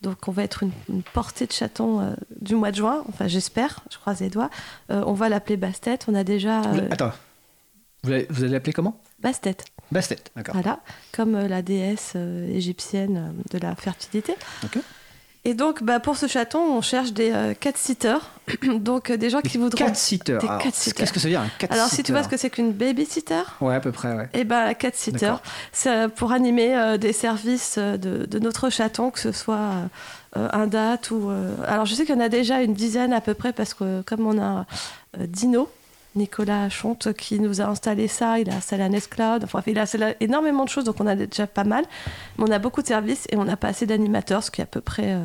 Donc, on va être une, une portée de chatons euh, du mois de juin. Enfin, j'espère, je croise les doigts. Euh, on va l'appeler Bastet. On a déjà. Euh, Attends. Vous allez, vous allez l'appeler comment? Bastet. Bastet, d'accord. Voilà, comme euh, la déesse égyptienne de la fertilité. Et donc, bah, pour ce chaton, on cherche des euh, cat-sitters. donc, euh, des gens qui voudront. Cat-sitter. Des Alors, cat-sitters. Qu'est-ce que ça veut dire un cat Alors, si tu vois ce que c'est qu'une baby-sitter, Ouais, à peu près, ouais. et ben la cat-sitter, D'accord. c'est pour animer euh, des services euh, de, de notre chaton, que ce soit un date ou. Alors, je sais qu'il y en a déjà une dizaine à peu près, parce que comme on a Dino. Nicolas Chonte qui nous a installé ça, il a installé un S-Cloud, enfin il a installé énormément de choses, donc on a déjà pas mal, mais on a beaucoup de services et on n'a pas assez d'animateurs, ce qui est à peu près euh,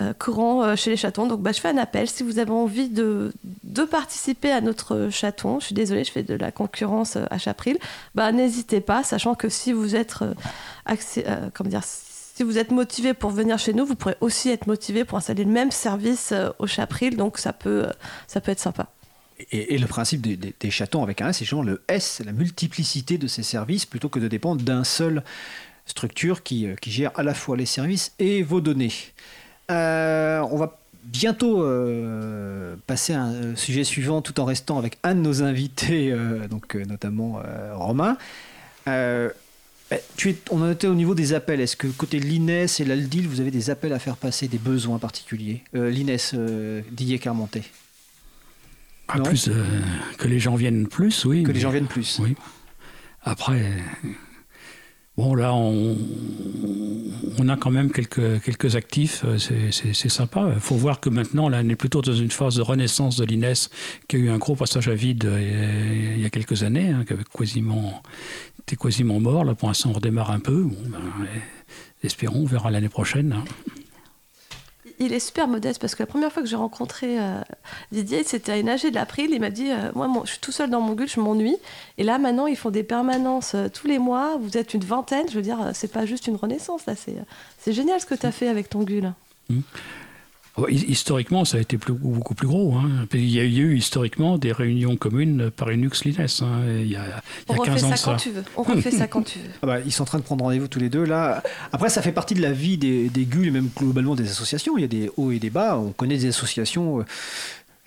euh, courant euh, chez les chatons. Donc bah, je fais un appel, si vous avez envie de, de participer à notre chaton, je suis désolée, je fais de la concurrence à Chapril, bah, n'hésitez pas, sachant que si vous êtes dire, si vous êtes motivé pour venir chez nous, vous pourrez aussi être motivé pour installer le même service au Chapril, donc ça peut, ça peut être sympa. Et, le principe des, des- chatons avec un S, c'est justement le S, la multiplicité de ces services plutôt que de dépendre d'un seul structure qui, euh, qui gère à la fois les services et vos données. Euh, on va bientôt euh, passer à un sujet suivant tout en restant avec un de nos invités, donc notamment Romain. Eh, tu es, on en était au niveau des appels. Est-ce que côté l'INES et l'ALDIL, vous avez des appels à faire passer, des besoins particuliers? L'INES, Didier Carmontet. Ah, plus euh, que les gens viennent plus, oui. Que les gens viennent plus. Oui. Après, bon là, on, on a quand même quelques, quelques actifs, euh, c'est- sympa. Il faut voir que maintenant, là, on est plutôt dans une phase de renaissance de l'INES qui a eu un gros passage à vide euh, il y a quelques années, hein, qui avait quasiment, était quasiment mort. Là, pour l'instant, on redémarre un peu. Bon, ben, eh, espérons, on verra l'année prochaine. hein. Il est super modeste parce que la première fois que j'ai rencontré euh, Didier, c'était à une AG de l'April. Il m'a dit euh, Moi, mon- je suis tout seul dans mon gueule, je m'ennuie. Et là, maintenant, ils font des permanences euh, tous les mois. Vous êtes une vingtaine. Je veux dire, c'est pas juste une renaissance. là. C'est génial ce que tu as fait avec ton gueule. Ouais, hi- Historiquement, ça a été plus- beaucoup plus gros. hein. Il y a eu historiquement des réunions communes par Unix Lines. hein, il y a, il y On a refait 15 ans ça de quand ça. tu veux. On refait ça quand tu veux. Ah bah, ils sont en train de prendre rendez-vous tous les deux là. Après, ça fait partie de la vie des, des GUL et même globalement des associations. Il y a des hauts et des bas. On connaît des associations euh,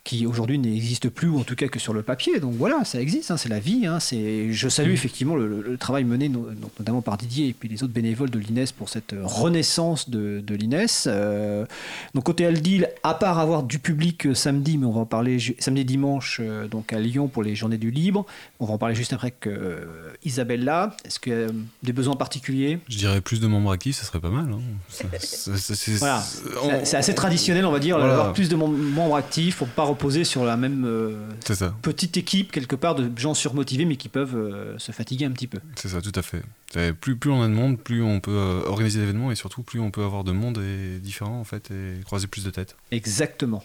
qui aujourd'hui n'existent plus, ou en tout cas que sur le papier. Donc voilà, ça existe, hein, c'est la vie. hein, c'est... Je salue effectivement le, le travail mené no- donc, notamment par Didier et puis les autres bénévoles de l'INES pour cette euh, renaissance de, de l'INES. Euh, donc côté Aldil, à part avoir du public euh, samedi, mais on va en parler ju- samedi dimanche donc à Lyon pour les journées du libre. On va en parler juste après que euh, Isabelle là. Est-ce que euh, des besoins particuliers? Je dirais plus de membres actifs, ça serait pas mal. hein. Ça- ça- ça- c'est- Voilà. on- C'est- C'est assez traditionnel, on va dire, Voilà. d'avoir plus de mem- membres actifs pour pas reposer sur la même euh, petite équipe quelque part de gens surmotivés mais qui peuvent euh, se fatiguer un petit peu. c'est ça, tout à fait. Plus, plus on a de monde, plus on peut euh, organiser d'événements et surtout plus on peut avoir de monde et différents en fait et croiser plus de têtes. Exactement.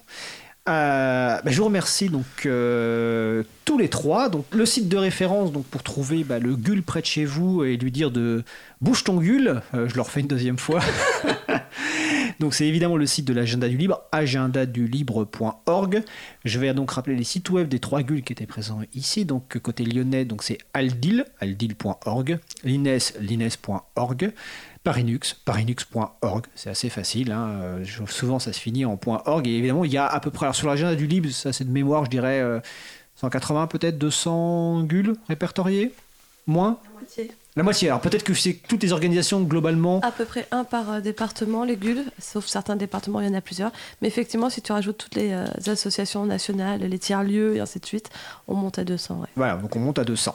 Euh, bah, je vous remercie donc euh, tous les trois. Donc le site de référence donc pour trouver bah, le GUL près de chez vous et lui dire de bouge ton GUL. Euh, je le refais une deuxième fois. donc c'est évidemment le site de l'agenda du libre, agendadulibre.org. Je vais donc rappeler les sites web des trois GUL qui étaient présents ici. Donc côté lyonnais donc c'est aldil, aldil.org. Parinux, parinux.org, c'est assez facile. hein, euh, souvent, ça se finit en .org. Et évidemment, il y a à peu près, alors sur l'agenda du libre, ça c'est de mémoire, je dirais euh, 180 peut-être, 200 gules répertoriés Moins? La moitié. Alors peut-être que c'est toutes les organisations globalement. À peu près un par euh, département, les GUL, sauf certains départements, il y en a plusieurs. Mais effectivement, si tu rajoutes toutes les euh, associations nationales, les tiers-lieux et ainsi de suite, on monte à 200. ouais. Voilà, donc on monte à 200.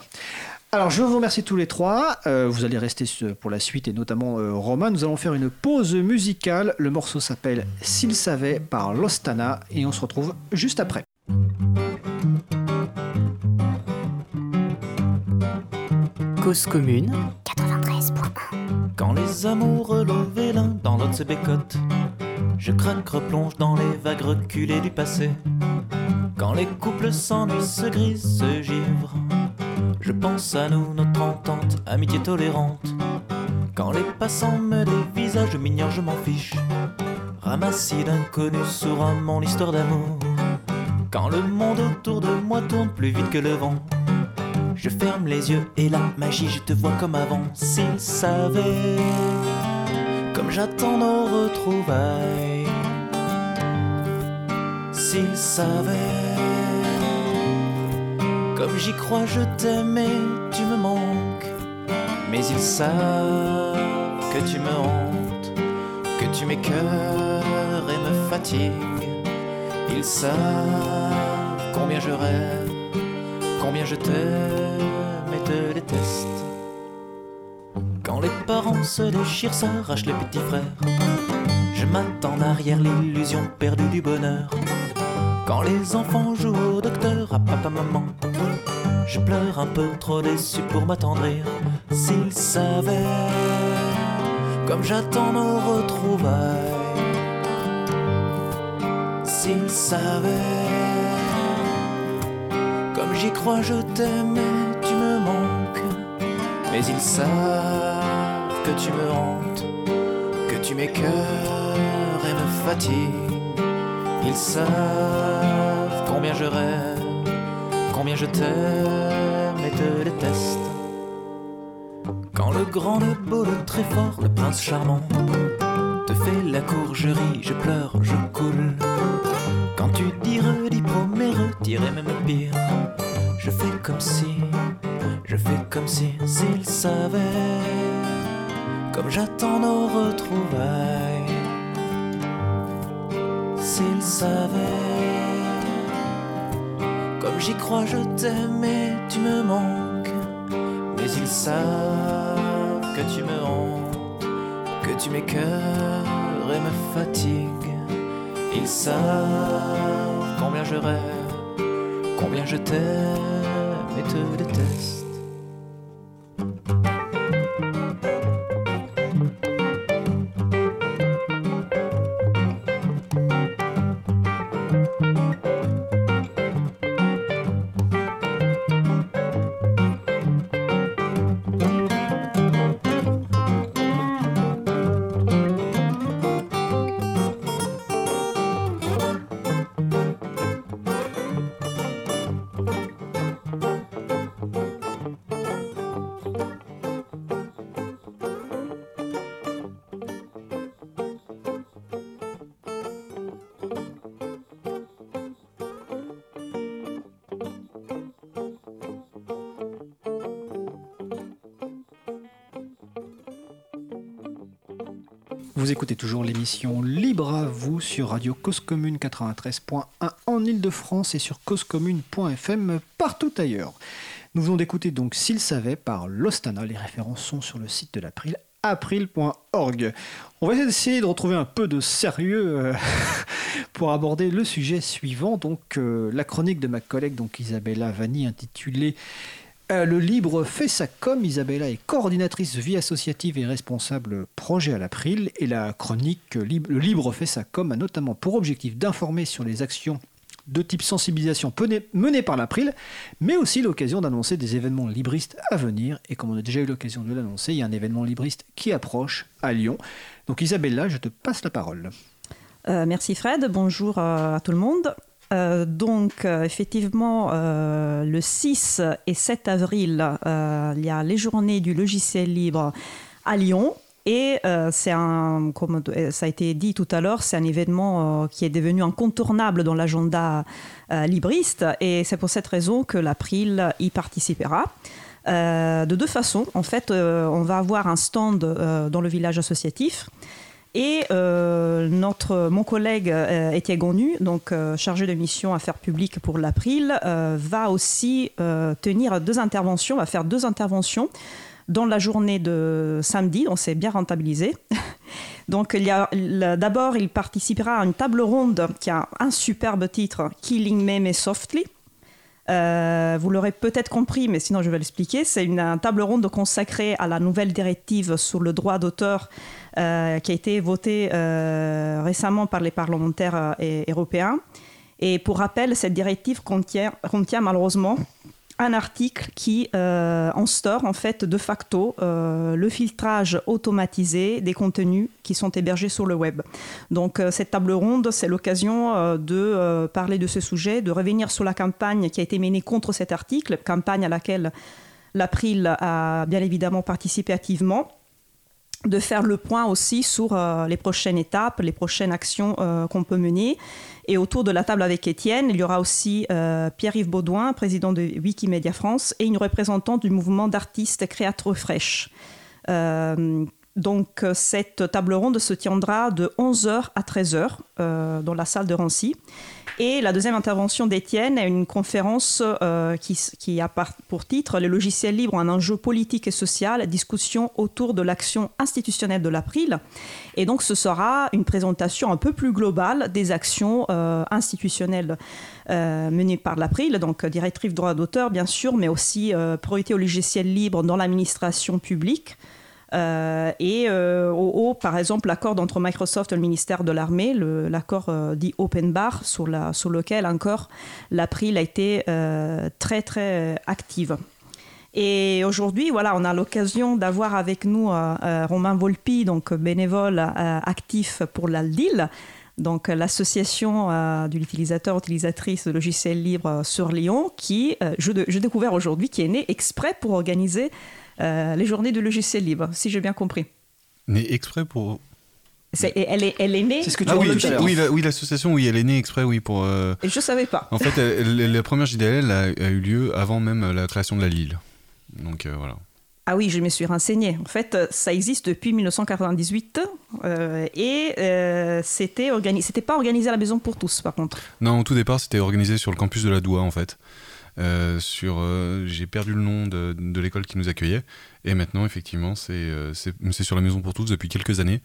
Alors je vous remercie tous les trois. Euh, vous allez rester pour la suite et notamment euh, Romain. Nous allons faire une pause musicale. Le morceau s'appelle S'il savait par Lostana et on se retrouve juste après. Cause commune, Quand les amoureux levés l'un dans l'autre se bécotent, je craque, replonge dans les vagues reculées du passé. Quand les couples s'ennuient, se grisent, se givrent, je pense à nous, notre entente, amitié tolérante. Quand les passants me dévisagent, je je m'en fiche. Ramassis d'inconnus sur mon histoire d'amour. Quand le monde autour de moi tourne plus vite que le vent. Je ferme les yeux et la magie, je te vois comme avant. S'ils savaient, comme j'attends nos retrouvailles. S'ils savaient, Comme j'y crois, je t'aime et tu me manques. Mais ils savent que tu me hantes, que tu m'écœures et me fatigues. Ils savent combien je rêve, combien je t'aime et te déteste. Quand les parents se déchirent, s'arrachent les petits frères. Je m'attends derrière l'illusion perdue du bonheur. Quand les enfants jouent au docteur à papa maman, je pleure un peu trop déçu pour m'attendrir. S'ils savaient comme j'attends nos retrouvailles, s'ils savaient j'y crois, je t'aime et tu me manques. Mais ils savent que tu me hantes, que tu m'écœures et me fatigues. Ils savent combien je rêve, combien je t'aime et te déteste. Quand le grand, le beau, le très fort, le prince charmant te fait la cour, je ris, je pleure, je coule. Tu dis redis, promets, retirer même pire, je fais comme si, je fais comme si, s'ils savaient, comme j'attends nos retrouvailles. S'ils savaient Comme j'y crois, je t'aime et tu me manques. Mais ils savent que tu me hantes Que tu m'écœures et me fatigues Ils savent combien je rêve Combien je t'aime et te déteste sur Radio Cause Commune 93.1 en Ile-de-France et sur causecommune.fm partout ailleurs. Nous venons d'écouter donc S'il savait par Lostana. Les références sont sur le site de l'April, april.org. On va essayer de retrouver un peu de sérieux euh, pour aborder le sujet suivant, donc euh, la chronique de ma collègue donc Isabella Vanni intitulée le Libre fait sa com. Isabella est coordinatrice vie associative et responsable projet à l'April. Et la chronique euh, Le Libre fait sa com a notamment pour objectif d'informer sur les actions de type sensibilisation menées par l'April, mais aussi l'occasion d'annoncer des événements libristes à venir. Et comme on a déjà eu l'occasion de l'annoncer, il y a un événement libriste qui approche à Lyon. Donc Isabella, je te passe la parole. Euh, merci Fred, bonjour à tout le monde. Euh, donc, euh, effectivement, euh, le 6 et 7 avril, il y a les journées du logiciel libre à Lyon. Et c'est un, comme ça a été dit tout à l'heure, c'est un événement qui est devenu incontournable dans l'agenda libriste. Et c'est pour cette raison que l'April y participera. de deux façons. En fait, on va avoir un stand dans le village associatif. Et euh, notre, mon collègue euh, Étienne Gonu, donc euh, chargé de mission affaires publiques pour l'April, va aussi tenir deux interventions, va faire deux interventions dans la journée de samedi, donc c'est bien rentabilisé. Donc d'abord, il participera à une table ronde qui a un superbe titre, Killing Meme Softly. Vous l'aurez peut-être compris, mais sinon je vais l'expliquer. C'est une, table ronde consacrée à la nouvelle directive sur le droit d'auteur euh, qui a été voté euh, récemment par les parlementaires euh, européens. Et pour rappel, cette directive contient, contient malheureusement un article qui instaure en fait de facto le filtrage automatisé des contenus qui sont hébergés sur le web. Donc cette table ronde, c'est l'occasion de parler de ce sujet, de revenir sur la campagne qui a été menée contre cet article, campagne à laquelle l'April a bien évidemment participé activement de faire le point aussi sur euh, les prochaines étapes, les prochaines actions euh, qu'on peut mener. Et autour de la table avec Étienne, il y aura aussi euh, Pierre-Yves Baudouin, président de Wikimedia France, et une représentante du mouvement d'artistes créateurs fraîches. Donc cette table ronde se tiendra de 11h à 13h euh, dans la salle de Rancy. Et la deuxième intervention d'Étienne est une conférence euh, qui, a pour titre Le logiciel libre, un enjeu politique et social, discussion autour de l'action institutionnelle de l'April. Et donc ce sera une présentation un peu plus globale des actions euh, institutionnelles euh, menées par l'April, donc directive droit d'auteur bien sûr, mais aussi priorité au logiciel libre dans l'administration publique. Euh, et euh, au haut, par exemple, l'accord entre Microsoft et le ministère de l'Armée, l'accord euh, dit Open Bar, sur, lequel encore l'April a été très très active. Et aujourd'hui, voilà, on a l'occasion d'avoir avec nous Romain Volpi, donc bénévole actif pour l'ALDIL, donc l'association euh, de l'utilisateur utilisatrice de logiciels libres sur Lyon, qui, je, découvert aujourd'hui, qui est né exprès pour organiser euh, les journées du logiciel libre, si j'ai bien compris. Né exprès pour. C'est- elle, est, elle est née. ah oui, oui, la- oui, l'association, oui, elle est née exprès, oui, pour. euh, Et je savais pas. En fait, elle- la première JDL a, a eu lieu avant même la création de la Lille. Donc euh, voilà. Ah oui, je me suis renseignée. En fait, ça existe depuis 1998 euh, et euh, c'était organi- c'était pas organisé à la maison pour tous, par contre. Non, au tout départ, c'était organisé sur le campus de la Doua, en fait. Euh, sur, euh, j'ai perdu le nom de, de l'école qui nous accueillait. Et maintenant, effectivement, c'est euh, sur la Maison pour tous depuis quelques années,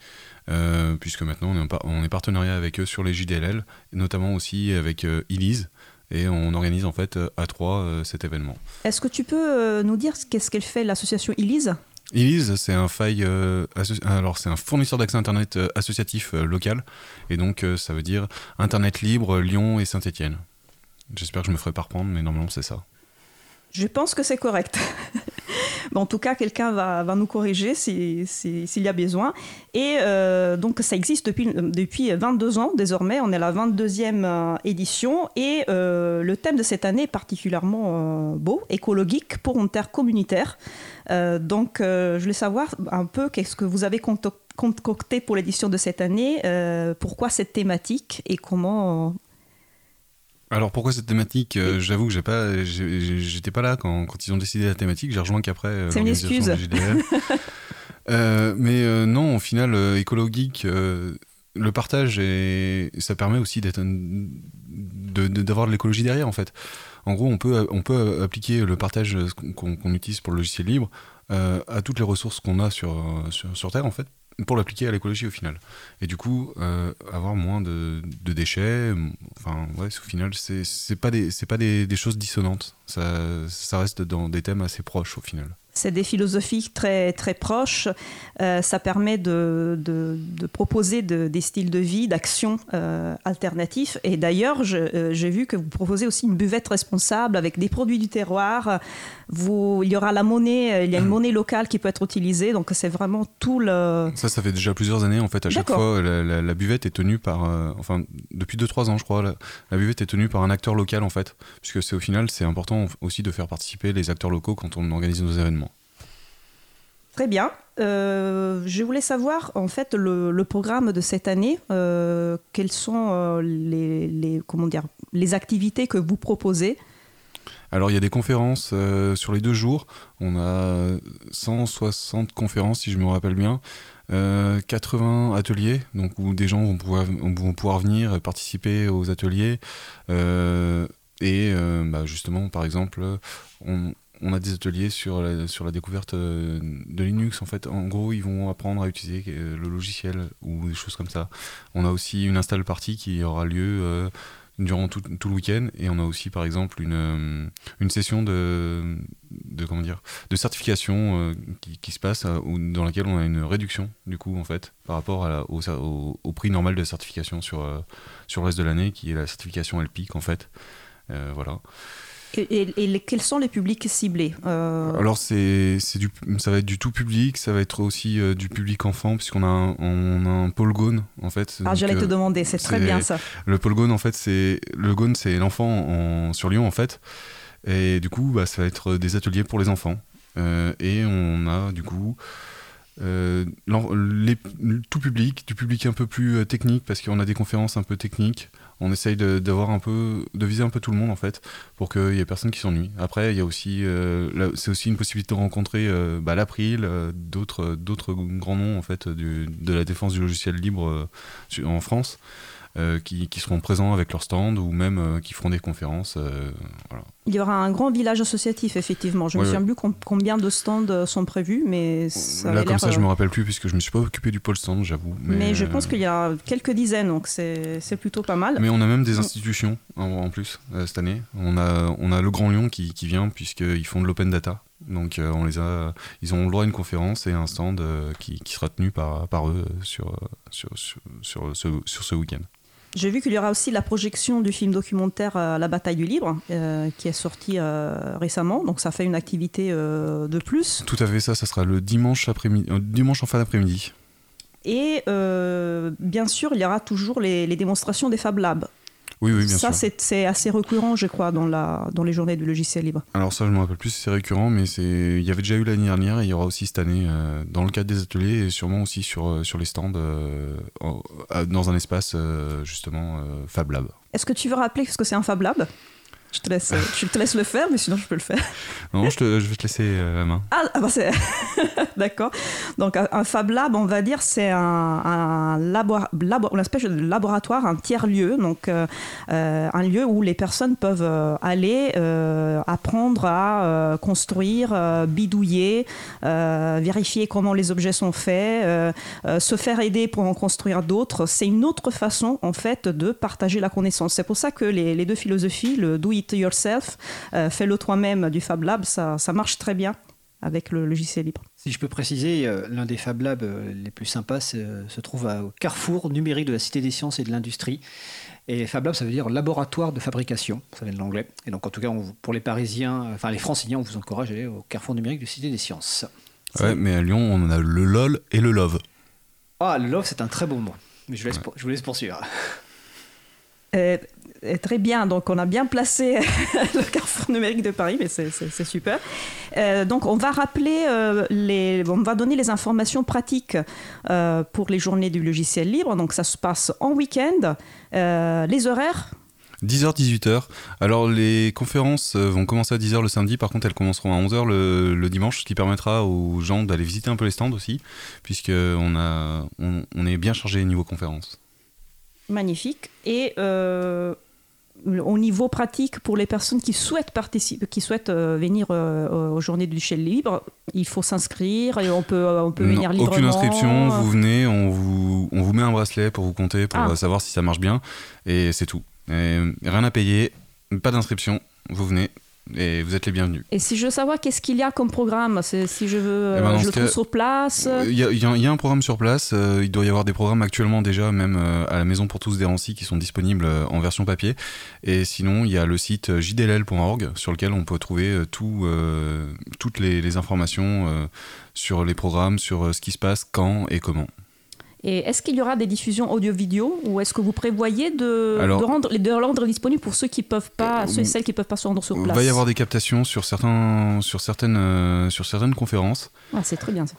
puisque maintenant on est, en par- on est partenariat avec eux sur les JDLL, notamment aussi avec Elise. Et on organise en fait à trois cet événement. Est-ce que tu peux nous dire qu'est-ce qu'elle fait l'association Elise? Elise, c'est un faille, euh, alors c'est un fournisseur d'accès internet associatif euh, local, et donc euh, ça veut dire Internet libre Lyon et Saint-Étienne. J'espère que je me ferai pas reprendre, mais normalement c'est ça. Je pense que c'est correct. En tout cas, quelqu'un va, va nous corriger si- si- s'il y a besoin. Et euh, donc, ça existe depuis, depuis 22 ans désormais. On est la 22e euh, édition. Et euh, le thème de cette année est particulièrement beau, écologique pour une terre communautaire. Donc, je voulais savoir un peu qu'est-ce que vous avez concocté pour l'édition de cette année. pourquoi cette thématique et comment. Alors pourquoi cette thématique Euh, J'avoue que j'ai pas, j'étais pas là quand, quand ils ont décidé la thématique. J'ai rejoint qu'après. euh, C'est une excuse. Euh, mais euh, non, au final, écologique, le partage et ça permet aussi d'être un- de- de- d'avoir de, l'écologie derrière en fait. En gros, on peut, on peut appliquer le partage qu'on utilise pour le logiciel libre à toutes les ressources qu'on a sur, sur, sur Terre en fait pour l'appliquer à l'écologie au final. Et du coup, euh, avoir moins de, de déchets, enfin, ouais, au final, c'est pas, des, pas des, des choses dissonantes. Ça, ça reste dans des thèmes assez proches au final. C'est des philosophies très, très proches. Euh, ça permet de, de- de proposer de- des styles de vie, d'actions euh, alternatifs. Et d'ailleurs, euh, j'ai vu que vous proposez aussi une buvette responsable avec des produits du terroir. Vous, il y aura la monnaie, euh, il y a une monnaie locale qui peut être utilisée. Donc, c'est vraiment tout le. Ça, ça fait déjà plusieurs années en fait. À chaque fois, la, la- la buvette est tenue par, enfin, depuis 2-3 ans, je crois, la, la buvette est tenue par un acteur local en fait, puisque c'est au final, c'est important aussi de faire participer les acteurs locaux quand on organise nos événements. Très bien. Euh, je voulais savoir, en fait, le, programme de cette année. euh, quelles sont euh, les, comment dire, les activités que vous proposez? Alors, il y a des conférences sur les deux jours. On a 160 conférences, si je me rappelle bien. Euh, 80 ateliers, donc où des gens vont pouvoir, vont pouvoir venir participer aux ateliers. Et bah, justement, par exemple, on, on a des ateliers sur la, sur la découverte euh, de Linux. En fait, en gros, ils vont apprendre à utiliser euh, le logiciel ou des choses comme ça. On a aussi une install party qui aura lieu euh, durant tout, tout le week-end et on a aussi par exemple une, une session de, de comment dire de certification qui, se passe euh, dans laquelle on a une réduction du coup en fait par rapport au, prix normal de la certification sur, sur le reste de l'année qui est la certification LPIC en fait voilà et, et- et les- quels sont les publics ciblés Euh, alors c'est du ça va être du tout public ça va être aussi euh, du public enfant puisqu'on a un, on a un pôle Gone en fait. Ah, j'allais te euh, demander, c'est très bien ça. le pôle Gone en fait c'est le Gone c'est l'enfant en- sur Lyon en fait. Et du coup bah, ça va être des ateliers pour les enfants. Euh, et on a du coup euh, tout public, du public un peu plus euh, technique, parce qu'on a des conférences un peu techniques. On essaye de, d'avoir un peu, de viser un peu tout le monde en fait, pour qu'il y ait personne qui s'ennuie. Après, il y a aussi, euh, c'est aussi une possibilité de rencontrer bah, l'April, d'autres, d'autres grands noms en fait de la défense du logiciel libre en France, qui, qui seront présents avec leur stand ou même euh, qui feront des conférences. euh, voilà. Il y aura un grand village associatif, effectivement. Je me Ouais, souviens ouais. plus com- combien de stands euh, sont prévus, mais ça Là, comme ça, je euh, me rappelle plus puisque je me suis pas occupé du pôle stand, j'avoue. Mais, je euh, pense qu'il y a quelques dizaines, donc c'est plutôt pas mal. Mais on a même des Mm. institutions en, en plus euh, cette année. On a, on a le Grand Lyon qui, qui vient puisqu'ils font de l'open data. Donc euh, on les a, ils ont le droit à une conférence et un stand euh, qui, qui sera tenu par, par eux euh, sur, euh, sur, sur, sur ce, sur ce week-end. J'ai vu qu'il y aura aussi la projection du film documentaire euh, La bataille du libre, euh, qui est sorti euh, récemment, donc ça fait une activité de plus. Tout à fait ça, ça sera le dimanche, après-midi, euh, dimanche en fin d'après-midi. Et bien sûr, il y aura toujours les, les démonstrations des Fab Labs. Oui, oui, bien ça, sûr. c'est c'est assez récurrent, je crois, dans, la, dans les journées du logiciel libre. Alors ça, je me rappelle plus si c'est récurrent, mais c'est, il y avait déjà eu l'année dernière et il y aura aussi cette année euh, dans le cadre des ateliers et sûrement aussi sur, euh, sur les stands euh, dans un espace justement Fab Lab. Est-ce que tu veux rappeler ce que c'est un Fab Lab? Je te, laisse, je te laisse le faire, mais sinon je peux le faire. Non, je, te- je vais te laisser euh, la main. Ah, ah bah c'est... D'accord. Donc un, Fab Lab, on va dire, c'est un, un labo- labo- une espèce de laboratoire, un tiers-lieu, donc euh, euh, un lieu où les personnes peuvent euh, aller euh, apprendre à euh, construire, euh, bidouiller, euh, vérifier comment les objets sont faits, euh, euh, se faire aider pour en construire d'autres. C'est une autre façon, en fait, de partager la connaissance. C'est pour ça que les, les deux philosophies, le do it yourself, euh, fais-le toi-même du Fab Lab, ça, ça marche très bien avec le logiciel libre. Si je peux préciser, euh, l'un des Fab Labs euh, les plus sympas euh, se trouve à- au carrefour numérique de la Cité des sciences et de l'industrie. Et Fab Lab, ça veut dire laboratoire de fabrication, ça vient de l'anglais. Et donc, en tout cas, on pour les Parisiens, enfin les Franciliens, on vous encourage à aller au carrefour numérique de la Cité des sciences. Ouais, mais à Lyon, on a le LOL et le LOVE. Ah, le love, c'est un très bon mot. Mais je, vous laisse pour- je vous laisse poursuivre. Euh, très bien, donc on a bien placé le carrefour numérique de Paris, mais c'est- super. Euh, donc on va rappeler, euh, les, on va donner les informations pratiques euh, pour les journées du logiciel libre. Donc ça se passe en week-end. Les horaires? 10h, 18h. Alors, les conférences vont commencer à 10h le samedi, par contre, elles commenceront à 11h le, le dimanche, ce qui permettra aux gens d'aller visiter un peu les stands aussi, puisqu'on on, on est bien chargé niveau conférences. Magnifique. Et euh, au niveau pratique, pour les personnes qui souhaitent participer, qui souhaitent euh, venir euh, aux journées du logiciel libre, il faut s'inscrire et on peut, on peut Non, venir librement. aucune inscription, vous venez, on vous, on vous met un bracelet pour vous compter, pour Ah. euh, savoir si ça marche bien, et c'est tout. Et rien à payer, pas d'inscription, vous venez, et vous êtes les bienvenus. Et si je veux savoir qu'est-ce qu'il y a comme programme, si je veux, Eh ben, je le trouve sur place. Il y, a- y y un programme sur place, euh, il doit y avoir des programmes actuellement déjà, même euh, à la Maison pour tous d'Hérancy, qui sont disponibles euh, en version papier. Et sinon, il y a le site jdll.org sur lequel on peut trouver tout, euh, toutes les, les informations sur les programmes, sur ce qui se passe, quand et comment. Et est-ce qu'il y aura des diffusions audio-vidéo ou est-ce que vous prévoyez de, Alors- de rendre, de rendre disponible pour ceux qui peuvent pas, ceux et celles qui peuvent pas se rendre sur Il place va y avoir des captations sur, certains, sur, certaines, euh, sur certaines conférences. Ah, c'est très bien ça.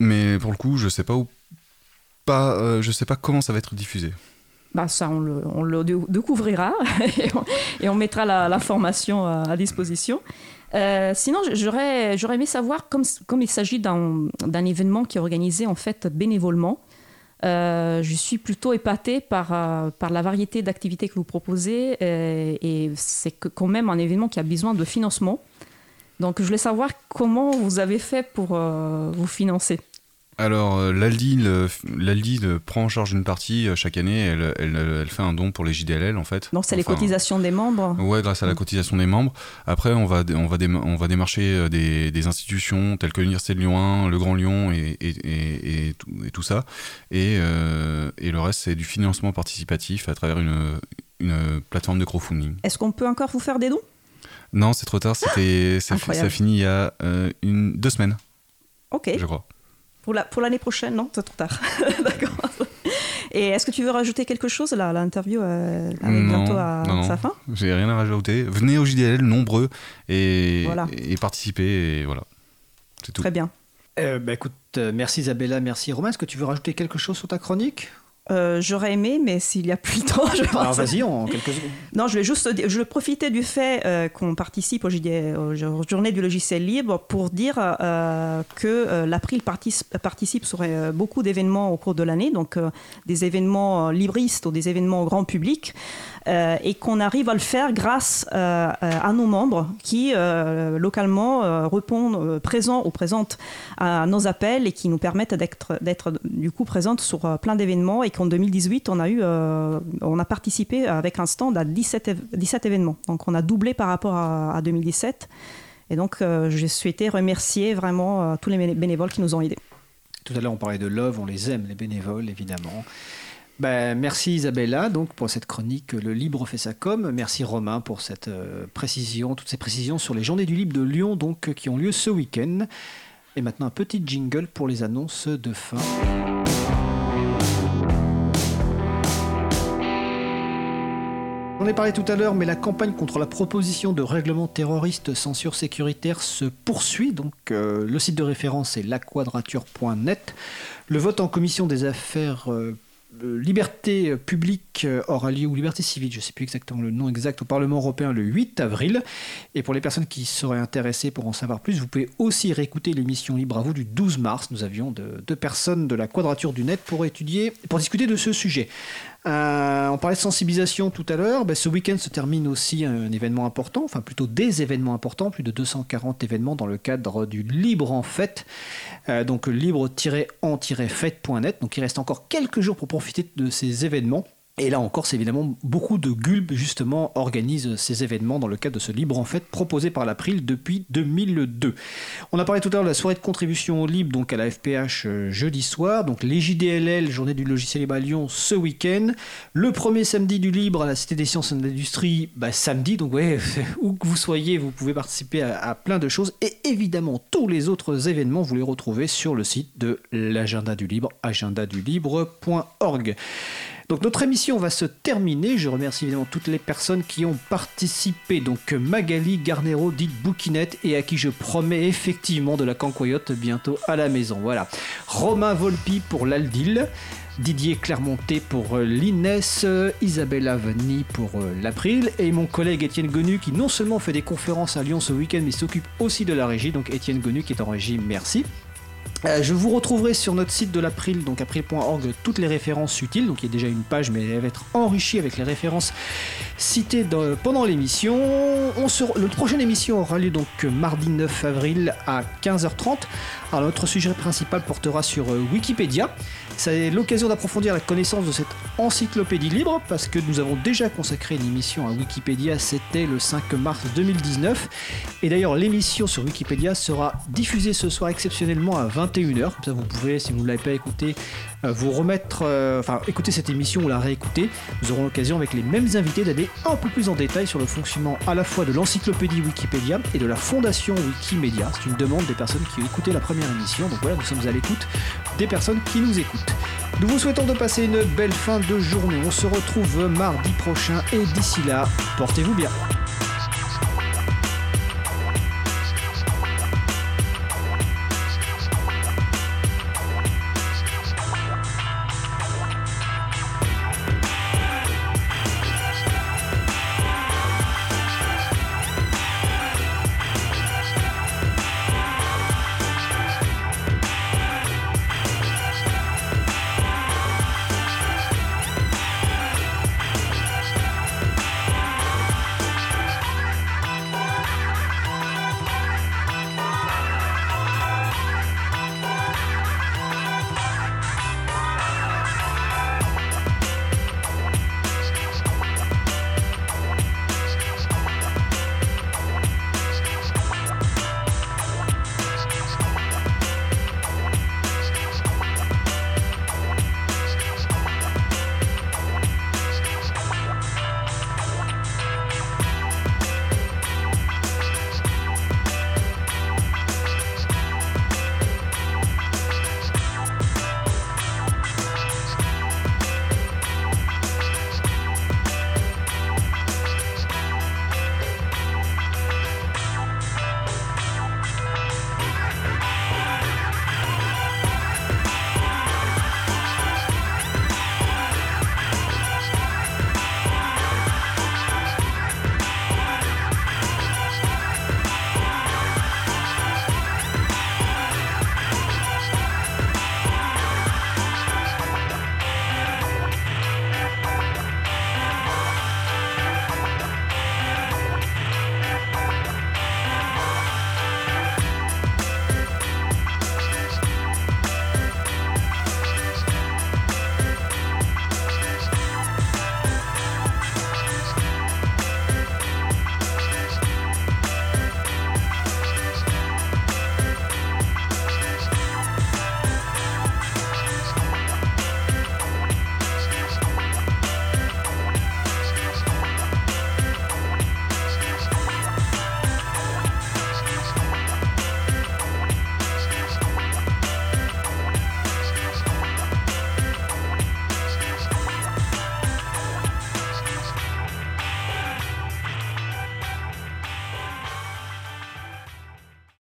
Mais pour le coup, je sais pas où. Pas, euh, je sais pas comment ça va être diffusé. Bah ça, on le, on le dé- découvrira et, on, et on mettra la- l'information à, à disposition. Euh, sinon, j'aurais, aimé savoir, comme, comme il s'agit d'un, d'un événement qui est organisé en fait bénévolement, euh, je suis plutôt épatée par, euh, par la variété d'activités que vous proposez euh, et c'est quand même un événement qui a besoin de financement. Donc je voulais savoir comment vous avez fait pour vous financer. Alors, euh, l'Aldi prend en charge une partie euh, chaque année. Elle, elle, elle fait un don pour les JDLL en fait. Donc c'est les cotisations des membres. Ouais, grâce à la cotisation des membres. Après, on va, on va, déma- on va démarcher euh, des, des institutions telles que l'Université de Lyon 1, le Grand Lyon et, et, et, et tout, ça. Et, euh, et le reste, c'est du financement participatif à travers une, une plateforme de crowdfunding. Est-ce qu'on peut encore vous faire des dons? Non, c'est trop tard. C'était, Incroyable. ça finit il y a euh, une, deux semaines, Ok. je crois. Pour la- pour l'année prochaine, non C'est trop tard. D'accord. Et est-ce que tu veux rajouter quelque chose là L'interview euh, arrive Non, bientôt à non, non. sa fin? J'ai rien à rajouter. Venez au JDL nombreux et, Voilà. et participez et voilà. C'est tout. Très bien. Euh, bah, écoute, euh, merci Isabella, merci Romain. Est-ce que tu veux rajouter quelque chose sur ta chronique? Euh, J'aurais aimé, mais s'il n'y a plus le temps, je pense. Alors vas-y, en quelques secondes. Non, je vais juste dire- je vais profiter du fait euh, qu'on participe aux, aux journées du logiciel libre pour dire euh, que l'April partic- participe sur beaucoup d'événements au cours de l'année, donc des événements libristes ou des événements au grand public, euh, et qu'on arrive à le faire grâce euh, à nos membres qui euh, localement euh, répondent euh, présents ou présentes à nos appels et qui nous permettent d'être d'être, du coup présentes sur euh, plein d'événements et qu'en 2018 on a eu euh, on a participé avec un stand à 17, év- 17 événements. Donc on a doublé par rapport à, à 2017 et donc euh, j'ai souhaité remercier vraiment euh, tous les béné- bénévoles qui nous ont aidés. Tout à l'heure, on parlait de Love, on les aime, les bénévoles, évidemment. Ben, merci Isabella donc pour cette chronique Le Libre fait sa com. Merci Romain pour cette euh, précision, toutes ces précisions sur les Journées du Libre de Lyon donc, qui ont lieu ce week-end. Et maintenant un petit jingle pour les annonces de fin. On en a parlé tout à l'heure, mais la campagne contre la proposition de règlement terroriste censure sécuritaire se poursuit. Donc, euh, le site de référence est laquadrature.net. Le vote en commission des affaires euh, liberté publique euh, aura lieu, ou liberté civile, je ne sais plus exactement le nom exact, au Parlement européen le 8 avril. Et pour les personnes qui seraient intéressées pour en savoir plus, vous pouvez aussi réécouter l'émission Libre à vous du 12 mars. Nous avions de- deux personnes de la Quadrature du Net pour étudier, pour discuter de ce sujet. Euh, on parlait de sensibilisation tout à l'heure. Ben, ce week-end se termine aussi un événement important, enfin plutôt des événements importants, plus de 240 événements dans le cadre du Libre en Fête. Euh, donc libre-en-fête.net. Donc il reste encore quelques jours pour profiter de ces événements. Et là encore, c'est évidemment beaucoup de GULB justement organisent ces événements dans le cadre de ce Libre en Fête proposé par l'April depuis 2002. On a parlé tout à l'heure de la soirée de contribution au libre donc à la FPH euh, jeudi soir, donc les JDLL, journée du logiciel libre à Lyon ce week-end, le premier samedi du libre à la Cité des Sciences et de l'Industrie bah, samedi, donc ouais, où que vous soyez, vous pouvez participer à, à plein de choses et évidemment tous les autres événements, vous les retrouvez sur le site de l'agenda du libre, agendadulibre.org. Donc notre émission va se terminer. Je remercie évidemment toutes les personnes qui ont participé. Donc Magali Garnero, dite Bouquinette, et à qui je promets effectivement de la cancoyote bientôt à la maison. Voilà. Romain Volpi pour l'Aldil. Didier Clermonté pour euh, l'Ines, euh, Isabella Vanni pour euh, l'April et mon collègue Étienne Gonu qui non seulement fait des conférences à Lyon ce week-end mais s'occupe aussi de la régie. Donc Étienne Gonu qui est en régie, merci. Euh, je vous retrouverai sur notre site de l'April, donc april.org, toutes les références utiles. Donc il y a déjà une page, mais elle va être enrichie avec les références citées pendant l'émission. On le prochaine émission aura lieu donc mardi 9 avril à 15h30. Alors notre sujet principal portera sur euh, Wikipédia. C'est l'occasion d'approfondir la connaissance de cette encyclopédie libre parce que nous avons déjà consacré une émission à Wikipédia, c'était le 5 mars 2019. Et d'ailleurs l'émission sur Wikipédia sera diffusée ce soir exceptionnellement à 21h. Comme ça vous pouvez, si vous ne l'avez pas écouté, vous remettre, euh, enfin écouter cette émission ou la réécouter. Nous aurons l'occasion avec les mêmes invités d'aller un peu plus en détail sur le fonctionnement à la fois de l'encyclopédie Wikipédia et de la fondation Wikimedia. C'est une demande des personnes qui ont écouté la première émission. Donc voilà, nous sommes à l'écoute des personnes qui nous écoutent. Nous vous souhaitons de passer une belle fin de journée. On se retrouve mardi prochain et d'ici là, portez-vous bien.